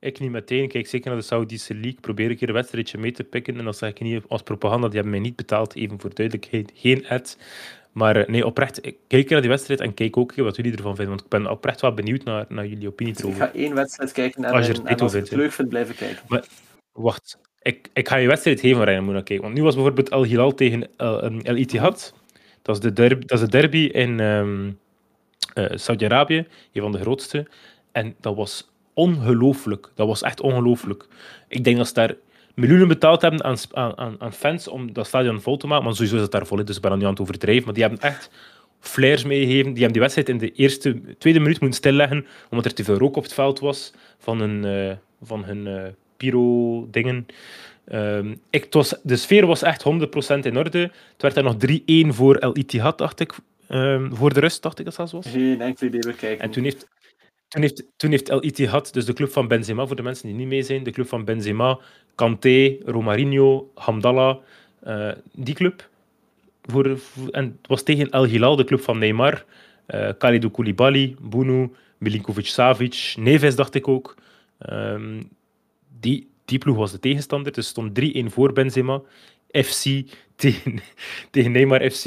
S3: Ik niet meteen. Kijk zeker naar de Saudische League. Probeer ik hier een wedstrijdje mee te pikken. En dan zeg ik niet als propaganda, die hebben mij niet betaald. Even voor duidelijkheid. Geen ad. Maar eh, nee, oprecht, kijk naar die wedstrijd en kijk ook wat jullie ervan vinden. Want ik ben oprecht wel benieuwd naar, naar jullie opinie
S1: Ik ga één wedstrijd kijken en als je, en, als het leuk vindt, blijven kijken.
S3: Maar, wacht, ik, ik ga je wedstrijd geven waar je moet naar kijken. Want nu was bijvoorbeeld Al Hilal tegen El, um, El Ittihad. Dat is de derby, dat is de derby in um, uh, Saudi-Arabië, een van de grootste. En dat was ongelooflijk. Dat was echt ongelooflijk. Ik denk dat ze daar miljoenen betaald hebben aan, aan, aan fans om dat stadion vol te maken. Maar sowieso is het daar vol, dus ik ben niet aan het overdrijven. Maar die hebben echt flares meegegeven. Die hebben die wedstrijd in de eerste, tweede minuut moeten stilleggen, omdat er te veel rook op het veld was van hun, uh, van hun uh, pyro-dingen. Um, ik, was, de sfeer was echt 100% in orde. Het werd er nog 3-1 voor El Ittihad, dacht ik. Um, voor de rust, dacht ik dat zelfs was.
S1: Geen enkel idee bekijken.
S3: En toen heeft, toen heeft, toen heeft El Ittihad, dus de club van Benzema, voor de mensen die niet mee zijn, de club van Benzema, Kanté, Romarinho, Hamdallah, uh, die club. Voor, en het was tegen El Hilal, de club van Neymar, uh, Khalidou Koulibaly, Bunu, Milinkovic-Savic, Neves dacht ik ook. Um, die, die ploeg was de tegenstander, dus stond 3-1 voor Benzema. FC tegen, tegen Neymar FC.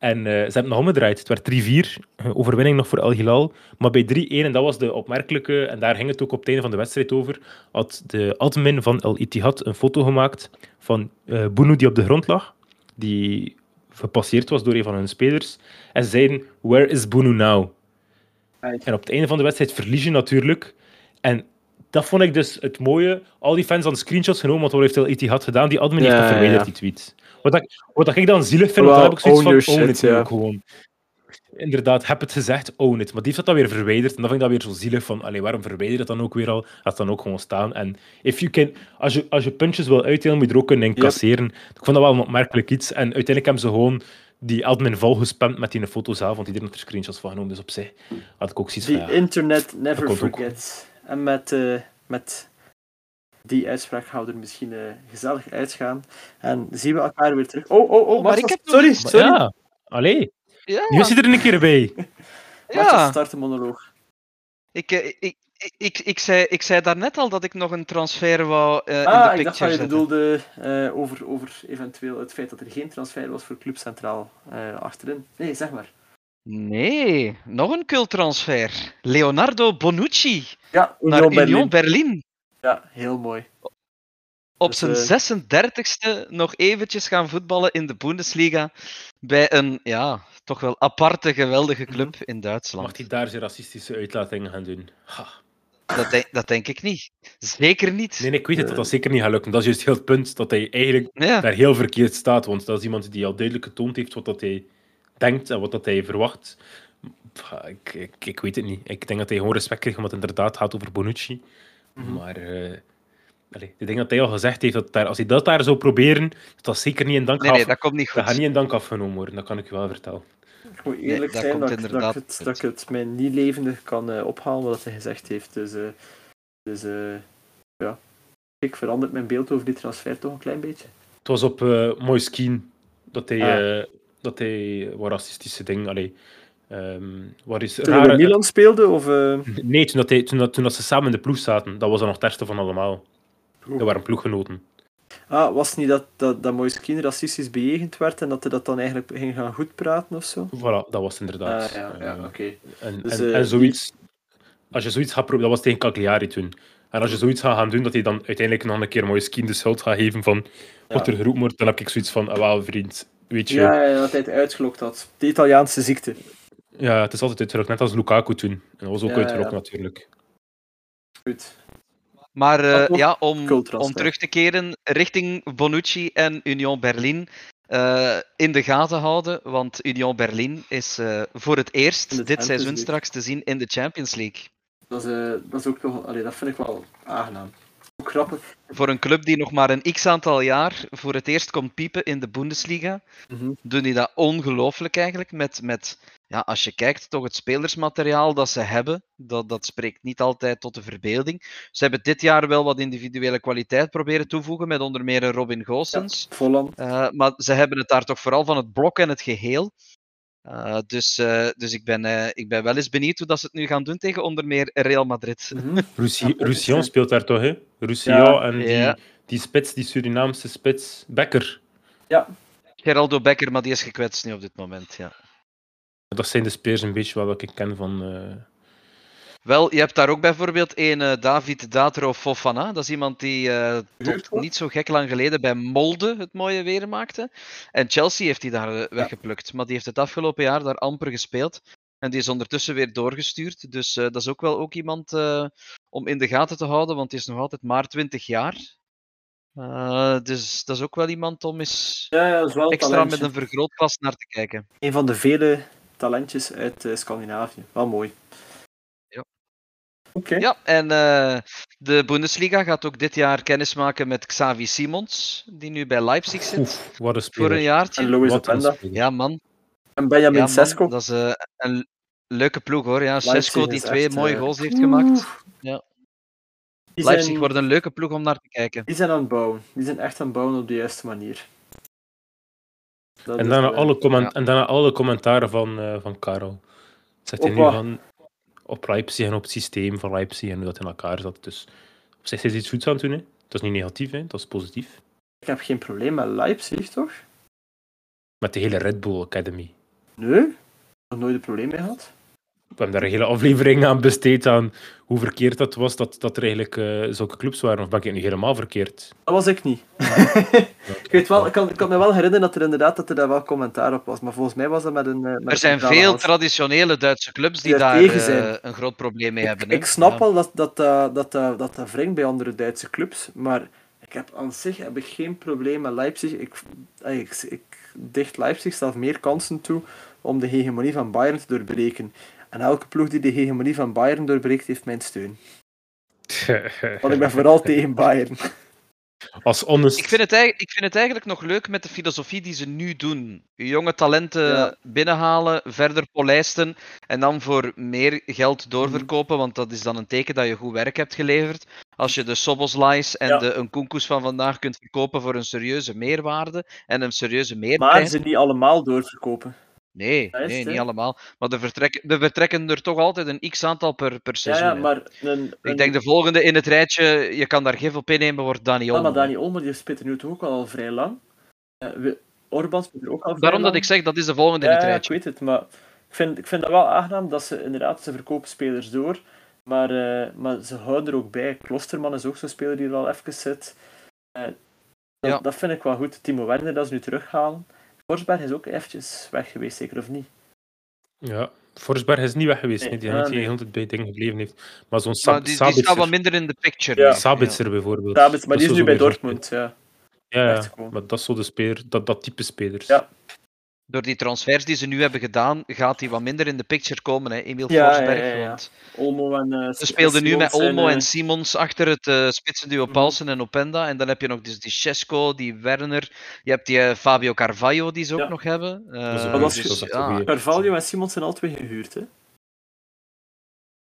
S3: En uh, ze hebben nog omgedraaid. Het werd 3-4, eh, overwinning nog voor El Hilal. Maar bij 3-1, en dat was de opmerkelijke, en daar ging het ook op het einde van de wedstrijd over, had de admin van El Ittihad een foto gemaakt van uh, Bounou die op de grond lag, die gepasseerd was door een van hun spelers. En ze zeiden, where is Bounou now? En op het einde van de wedstrijd verlies je natuurlijk. En dat vond ik dus het mooie. Al die fans hadden screenshots genomen, want wat heeft El Ittihad gedaan? Die admin heeft dat verwijderd, die tweet. Wat, ik, wat ik dan zielig vind, well, dan heb ik zoiets van, own it ja. gewoon. Inderdaad, heb het gezegd, own it. Maar die heeft dat dan weer verwijderd. En dan vind ik dat weer zo zielig van, allee, waarom verwijder je dat dan ook weer al? Laat dan ook gewoon staan. En if you can, als, je, als je puntjes wil uitdelen, moet je er ook kunnen incasseren. Yep. Ik vond dat wel een opmerkelijk iets. En uiteindelijk hebben ze gewoon die admin volgespamd met die foto zelf, want iedereen heeft er screenshots van genomen. Dus op zich had ik ook zoiets
S1: van, ja, internet never forgets. En met, uh, met die uitspraak houden misschien uh, gezellig uitgaan. En zien we elkaar weer terug. Oh, oh, oh, maar ik heb... Sorry, sorry.
S3: Ja, allee. Ja. Nu zit er een keer bij.
S1: ja. start de monoloog.
S2: Ik, ik, ik, ik, ik, zei, ik zei daarnet al dat ik nog een transfer wou uh,
S1: ah,
S2: in de
S1: ik dacht dat je bedoelde uh, over, over eventueel het feit dat er geen transfer was voor Club Centraal uh, achterin. Nee, zeg maar.
S2: Nee, nog een cultransfer. Leonardo Bonucci
S1: ja,
S2: naar Union Berlin.
S1: Ja, heel mooi.
S2: Op dus, zijn 36e nog eventjes gaan voetballen in de Bundesliga bij een, ja, toch wel aparte, geweldige mhm. club in Duitsland.
S3: Mag hij daar zijn racistische uitlatingen gaan doen? Ha.
S2: Dat, denk, dat denk ik niet. Zeker niet.
S3: Nee, nee ik weet het dat dat zeker niet gaat lukken. Dat is juist heel het punt dat hij eigenlijk daar heel verkeerd staat. Want dat is iemand die al duidelijk getoond heeft wat dat hij denkt en wat dat hij verwacht. Ik, ik, ik, weet het niet. Ik denk dat hij gewoon respect krijgt omdat het inderdaad gaat over Bonucci. Mhm. Maar uh, allee, ik denk dat hij al gezegd heeft dat daar, als hij dat daar zou proberen, dat dat zeker niet in dank
S2: nee, nee, dat komt niet goed.
S3: Dat gaat niet in dank afgenomen worden, dat kan ik je wel vertellen.
S1: Ik moet eerlijk nee, zijn dat, dat, dat, ik het, dat ik het mij niet levendig kan uh, ophalen wat hij gezegd heeft. Dus, uh, dus uh, ja, ik verandert mijn beeld over die transfer toch een klein beetje.
S3: Het was op uh, Moiskin dat hij, ah. dat hij wat racistische dingen. Allee, Ehm waar is
S1: Toen Milan speelde? Of, eh,
S3: Nee, toen, dat hij, toen, dat, toen dat ze samen in de ploeg zaten, dat was dan nog het ergste van allemaal.
S1: Oeh.
S3: Dat waren ploeggenoten.
S1: Ah, was het niet dat, dat, dat Moiskin racistisch bejegend werd en dat hij dat dan eigenlijk ging gaan goed praten of zo?
S3: Voilà, dat was het inderdaad.
S1: Ah, ja, ja oké.
S3: En,
S1: Dus,
S3: en,
S1: eh,
S3: en zoiets, als je zoiets gaat proberen, dat was tegen Cagliari toen. En als je zoiets gaat gaan doen, dat hij dan uiteindelijk nog een keer mooie skin de schuld gaat geven van wat er geroepen wordt, dan heb ik zoiets van, ah, wel vriend, weet je,
S1: ja.
S3: ja,
S1: dat hij het uitgelokt had. De Italiaanse ziekte.
S3: Het is altijd uitgerokt, net als Lukaku toen. En dat was ook
S1: Ja,
S3: uitgerokt
S1: ja.
S3: natuurlijk.
S1: Goed.
S2: Maar eh,
S1: toch
S2: ja, om, om terug te keren richting Bonucci en Union Berlin eh, in de gaten houden. Want Union Berlin is eh, voor het eerst dit
S1: Champions
S2: seizoen
S1: League.
S2: straks te zien in de Champions League.
S1: Dat is, eh, dat is ook toch... Allee, dat vind ik wel aangenaam. Grappig.
S2: Voor een club die nog maar een x-aantal jaar voor het eerst komt piepen in de Bundesliga,
S1: Mhm.
S2: doen die dat ongelooflijk eigenlijk. Met, met, ja, als je kijkt, toch het spelersmateriaal dat ze hebben, dat, dat spreekt niet altijd tot de verbeelding. Ze hebben dit jaar wel wat individuele kwaliteit proberen toevoegen, met onder meer Robin Goossens.
S1: Volland.
S2: Eh, maar ze hebben het daar toch vooral van het blok en het geheel. Eh, dus eh, dus ik, ben, eh, ik ben wel eens benieuwd hoe dat ze het nu gaan doen tegen onder meer Real Madrid.
S1: Ja, is,
S3: Roussillon speelt daar toch, hè? Roussillon
S1: Ja.
S3: en die,
S2: Ja.
S3: die spits, die Surinaamse spits, Becker.
S2: Geraldo Becker, maar die is gekwetst nu op dit moment. Ja.
S3: Dat zijn de spelers een beetje wat ik ken van...
S2: Wel, je hebt daar ook bijvoorbeeld een eh, David Datro Fofana. Dat is iemand die eh, tot niet zo gek lang geleden bij Molde het mooie weer maakte. En Chelsea heeft die daar eh, weggeplukt. Maar die heeft het afgelopen jaar daar amper gespeeld. En die is ondertussen weer doorgestuurd. Dus dat is ook wel ook iemand om in de gaten te houden, want die is nog altijd maar 20 jaar. Dus dat is ook wel iemand om eens
S1: Ja,
S2: extra
S1: talentje.
S2: met een vergrootglas naar te kijken.
S1: Een van de vele talentjes uit Scandinavië. Wel mooi.
S2: Ja. En eh, de Bundesliga gaat ook dit jaar kennismaken met Xavi Simons, die nu bij Leipzig zit.
S3: oef, wat een
S2: voor
S3: speler.
S2: een jaartje.
S1: En Louis
S3: Wat een
S1: Openda.
S2: Ja, man.
S1: En Benjamin
S2: Ja.
S1: Sesko.
S2: Dat is eh, een leuke ploeg hoor. Ja,
S1: Leipzig
S2: Sesko die twee
S1: echt,
S2: mooie
S1: eh,
S2: goals heeft gemaakt. Ja.
S1: Die
S2: Leipzig
S1: zijn,
S2: wordt een leuke ploeg om naar te kijken.
S1: die zijn aan het bouwen. Die zijn echt aan het bouwen op de juiste manier. Dat
S3: En daarna,
S1: eh,
S3: alle comment-
S2: ja.
S3: en daarna alle commentaren van, eh van Karel. Zegt hij nu van op Leipzig en op het systeem van Leipzig en hoe dat in elkaar zat. Dus op zich is iets goeds aan het doen. Hè. Dat is niet negatief, hè. dat is positief.
S1: Ik heb geen probleem met Leipzig, toch?
S3: Met de hele Red Bull Academy.
S1: Nee. Nog nooit een probleem mee gehad.
S3: We hebben daar een hele aflevering aan besteed aan hoe verkeerd dat was dat, dat er eigenlijk eh, zulke clubs waren. Of ben ik nu helemaal verkeerd?
S1: Dat was ik niet. ik, weet wel, ik, kan, ik kan me wel herinneren dat er inderdaad dat er daar wel commentaar op was. Maar volgens mij was dat met een. eh, met
S2: Er zijn veel traditionele Duitse clubs die
S1: Die
S2: daar eh, een groot probleem mee hebben.
S1: Ik,
S2: hè.
S1: ik snap
S2: Ja.
S1: wel dat dat, dat, dat, dat, dat, dat wringt bij andere Duitse clubs, maar ik heb aan zich heb ik geen probleem met Leipzig. Ik, ik, ik dicht Leipzig zelf meer kansen toe om de hegemonie van Bayern te doorbreken. En elke ploeg die de hegemonie van Bayern doorbreekt, heeft mijn steun. Want ik ben vooral tegen Bayern.
S3: Als honest.
S2: Ik vind, het, eigenlijk- ik vind het eigenlijk nog leuk met de filosofie die ze nu doen. Jonge talenten
S1: Ja.
S2: binnenhalen, verder polijsten en dan voor meer geld doorverkopen, want dat is dan een teken dat je goed werk hebt geleverd. Als je de Soboslais en
S1: Ja.
S2: de Nkunkus van vandaag kunt verkopen voor een serieuze meerwaarde en een serieuze
S1: Maar
S2: meerprijs.
S1: ze niet allemaal doorverkopen.
S2: Nee,
S1: Dat
S2: nee
S1: het,
S2: niet allemaal. Maar er vertrekken, er vertrekken er toch altijd een x-aantal per, per
S1: Ja,
S2: seizoen.
S1: ja, maar een,
S2: Ik denk de volgende in het rijtje, je kan daar gif op innemen, wordt Dani
S1: Ja,
S2: Olmo.
S1: maar Dani Olmo die speelt er nu toch ook al vrij lang. We- Orban speelt er ook al vrij
S2: Daarom dat
S1: lang.
S2: ik zeg, dat is de volgende in
S1: Ja,
S2: het
S1: ja, ik
S2: rijtje.
S1: weet het, maar ik vind, ik vind dat wel aangenaam dat ze inderdaad, ze verkopen spelers door, maar, eh, maar ze houden er ook bij. Klosterman is ook zo'n speler die er al even zit. Eh, dat,
S2: Ja.
S1: dat vind ik wel goed. Timo Werner, dat ze nu terughalen. Forsberg is ook eventjes weg geweest, zeker of niet?
S3: Ja, Forsberg is niet weg geweest.
S1: Nee,
S3: Nee, die
S1: ja,
S3: heeft
S1: nee.
S3: heel tijd bij dingen gebleven heeft. Maar zo'n
S2: Maar
S3: Sab
S2: die, die
S3: Sabitzer,
S2: staat wat minder in de picture.
S1: Ja.
S3: Sabitzer bijvoorbeeld.
S1: Sabitz, maar
S3: Dat
S1: die is nu bij Dortmund, ja.
S3: Ja, ja, maar dat is zo de speler, dat, dat type spelers.
S1: Ja.
S2: Door die transfers die ze nu hebben gedaan, gaat hij wat minder in de picture komen, hè, Emil
S1: Ja,
S2: Forsberg.
S1: ja, ja, ja.
S2: Want
S1: Olmo en... eh,
S2: ze speelden nu met Olmo
S1: eh,
S2: en Simons achter het eh spitsenduo
S1: Mhm.
S2: Paulsen en Openda. En dan heb je nog dus die Cesco, die Werner. Je hebt die eh, Fabio Carvalho, die ze ook nog hebben. Eh,
S3: is-
S2: dus.
S1: Carvalho en Simons zijn al twee gehuurd, hè?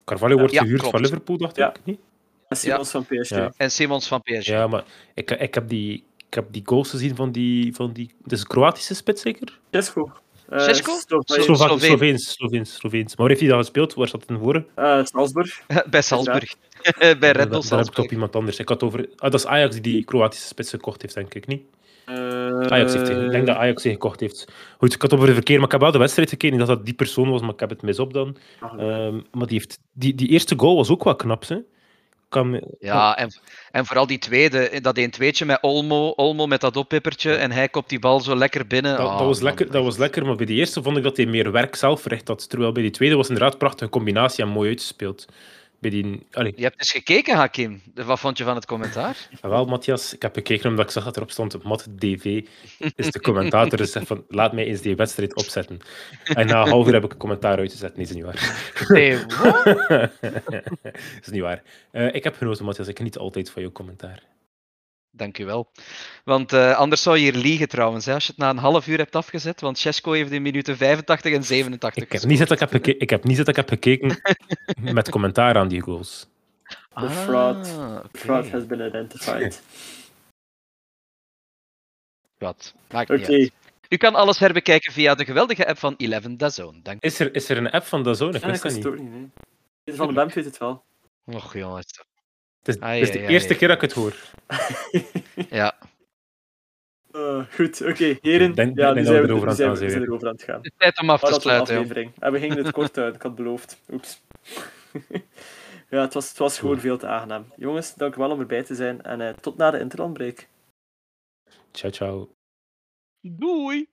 S3: Carvalho wordt
S2: Ja,
S3: gehuurd
S2: klopt.
S3: van Liverpool, dacht
S1: Ja.
S3: ik. Niet?
S1: En Simons van PSG.
S3: Ja.
S2: En Simons van PSG.
S3: Ja, maar ik, ik, heb die, ik heb die goals gezien van die, van die... Het is een Kroatische spits, zeker?
S1: Cesco. Eh,
S3: Slova-
S2: Sloveen.
S3: Sloveens, Sloveens, Sloveens. Maar waar heeft hij dat gespeeld? Waar zat het voor?
S1: eh, Salzburg.
S2: Bij Salzburg. Bij Red Bull
S3: Daar heb ik op
S2: Salzburg.
S3: iemand anders. Ik had over... Ah, dat is Ajax die die Kroatische spits gekocht heeft, denk ik niet.
S1: Eh,
S3: Ajax heeft hij. Ik denk dat Ajax die gekocht heeft. Goed, ik had over de verkeer, maar ik heb wel de wedstrijd gekeken. Niet dat dat die persoon was, maar ik heb het mis op dan. Ehm, maar die, heeft, die, die eerste goal was ook wel knap, hè? Kan,
S2: Ja, en, en vooral die tweede, dat 1 tweetje met Olmo, Olmo met dat oppippertje en hij kopt die bal zo lekker binnen.
S3: Dat,
S2: Ah,
S3: dat, was lekker, dat was lekker, maar bij die eerste vond ik dat hij meer werk zelf verricht had. Terwijl bij die tweede was inderdaad een prachtige combinatie en mooi uitgespeeld. Bij die... Allee,
S2: Je hebt dus gekeken, Hakim. Wat vond je van het commentaar?
S3: wel, Matthias, ik heb gekeken omdat ik zag dat erop stond, Matt DV is de commentator, dus van, laat mij eens die wedstrijd opzetten. En na een half uur heb ik een commentaar uitgezet. Nee, is niet waar.
S2: Nee, wat?
S3: is niet waar. Eh, ik heb genoten, Matthias. Ik geniet altijd van jouw commentaar.
S2: Dankjewel. Want eh, anders zou je hier liegen trouwens, hè, als je het na een half uur hebt afgezet. Want Cesco heeft in minuten 85 en 87
S3: Ik heb niet dat ik heb, geke- ik heb, niet dat ik heb gekeken met commentaar aan die goals.
S1: The fraud.
S2: Ah, oké.
S1: Fraud has been identified.
S2: Wat? Maakt
S1: Oké,
S2: niet uit. U kan alles herbekijken via de geweldige app van Eleven Dazone. Dank
S3: Is er, is er een app van Dazone? Ik
S1: Ja, ik
S3: wist dat niet.
S1: het van de Bemp weet het wel.
S2: Och jongens.
S3: Het is,
S2: Ai,
S3: het is de
S2: ai,
S3: eerste
S2: ai.
S3: keer dat ik het hoor.
S2: Ja,
S1: Eh, goed, oké, heren.
S3: Denk-
S1: ja,
S3: denk
S1: nu
S3: dat
S1: zijn
S3: we erover aan
S1: zijn
S3: het
S1: we,
S3: gaan
S1: we zijn
S3: zijn.
S1: erover aan het gaan.
S2: tijd om af te
S1: dat was een
S2: sluiten.
S1: aflevering. En we gingen het kort houden, ik had beloofd. Oeps. ja, het was, het was gewoon veel te aangenaam. Jongens, dank wel om erbij te zijn en eh, tot na de interlandbreak.
S3: Ciao, ciao.
S2: Doei!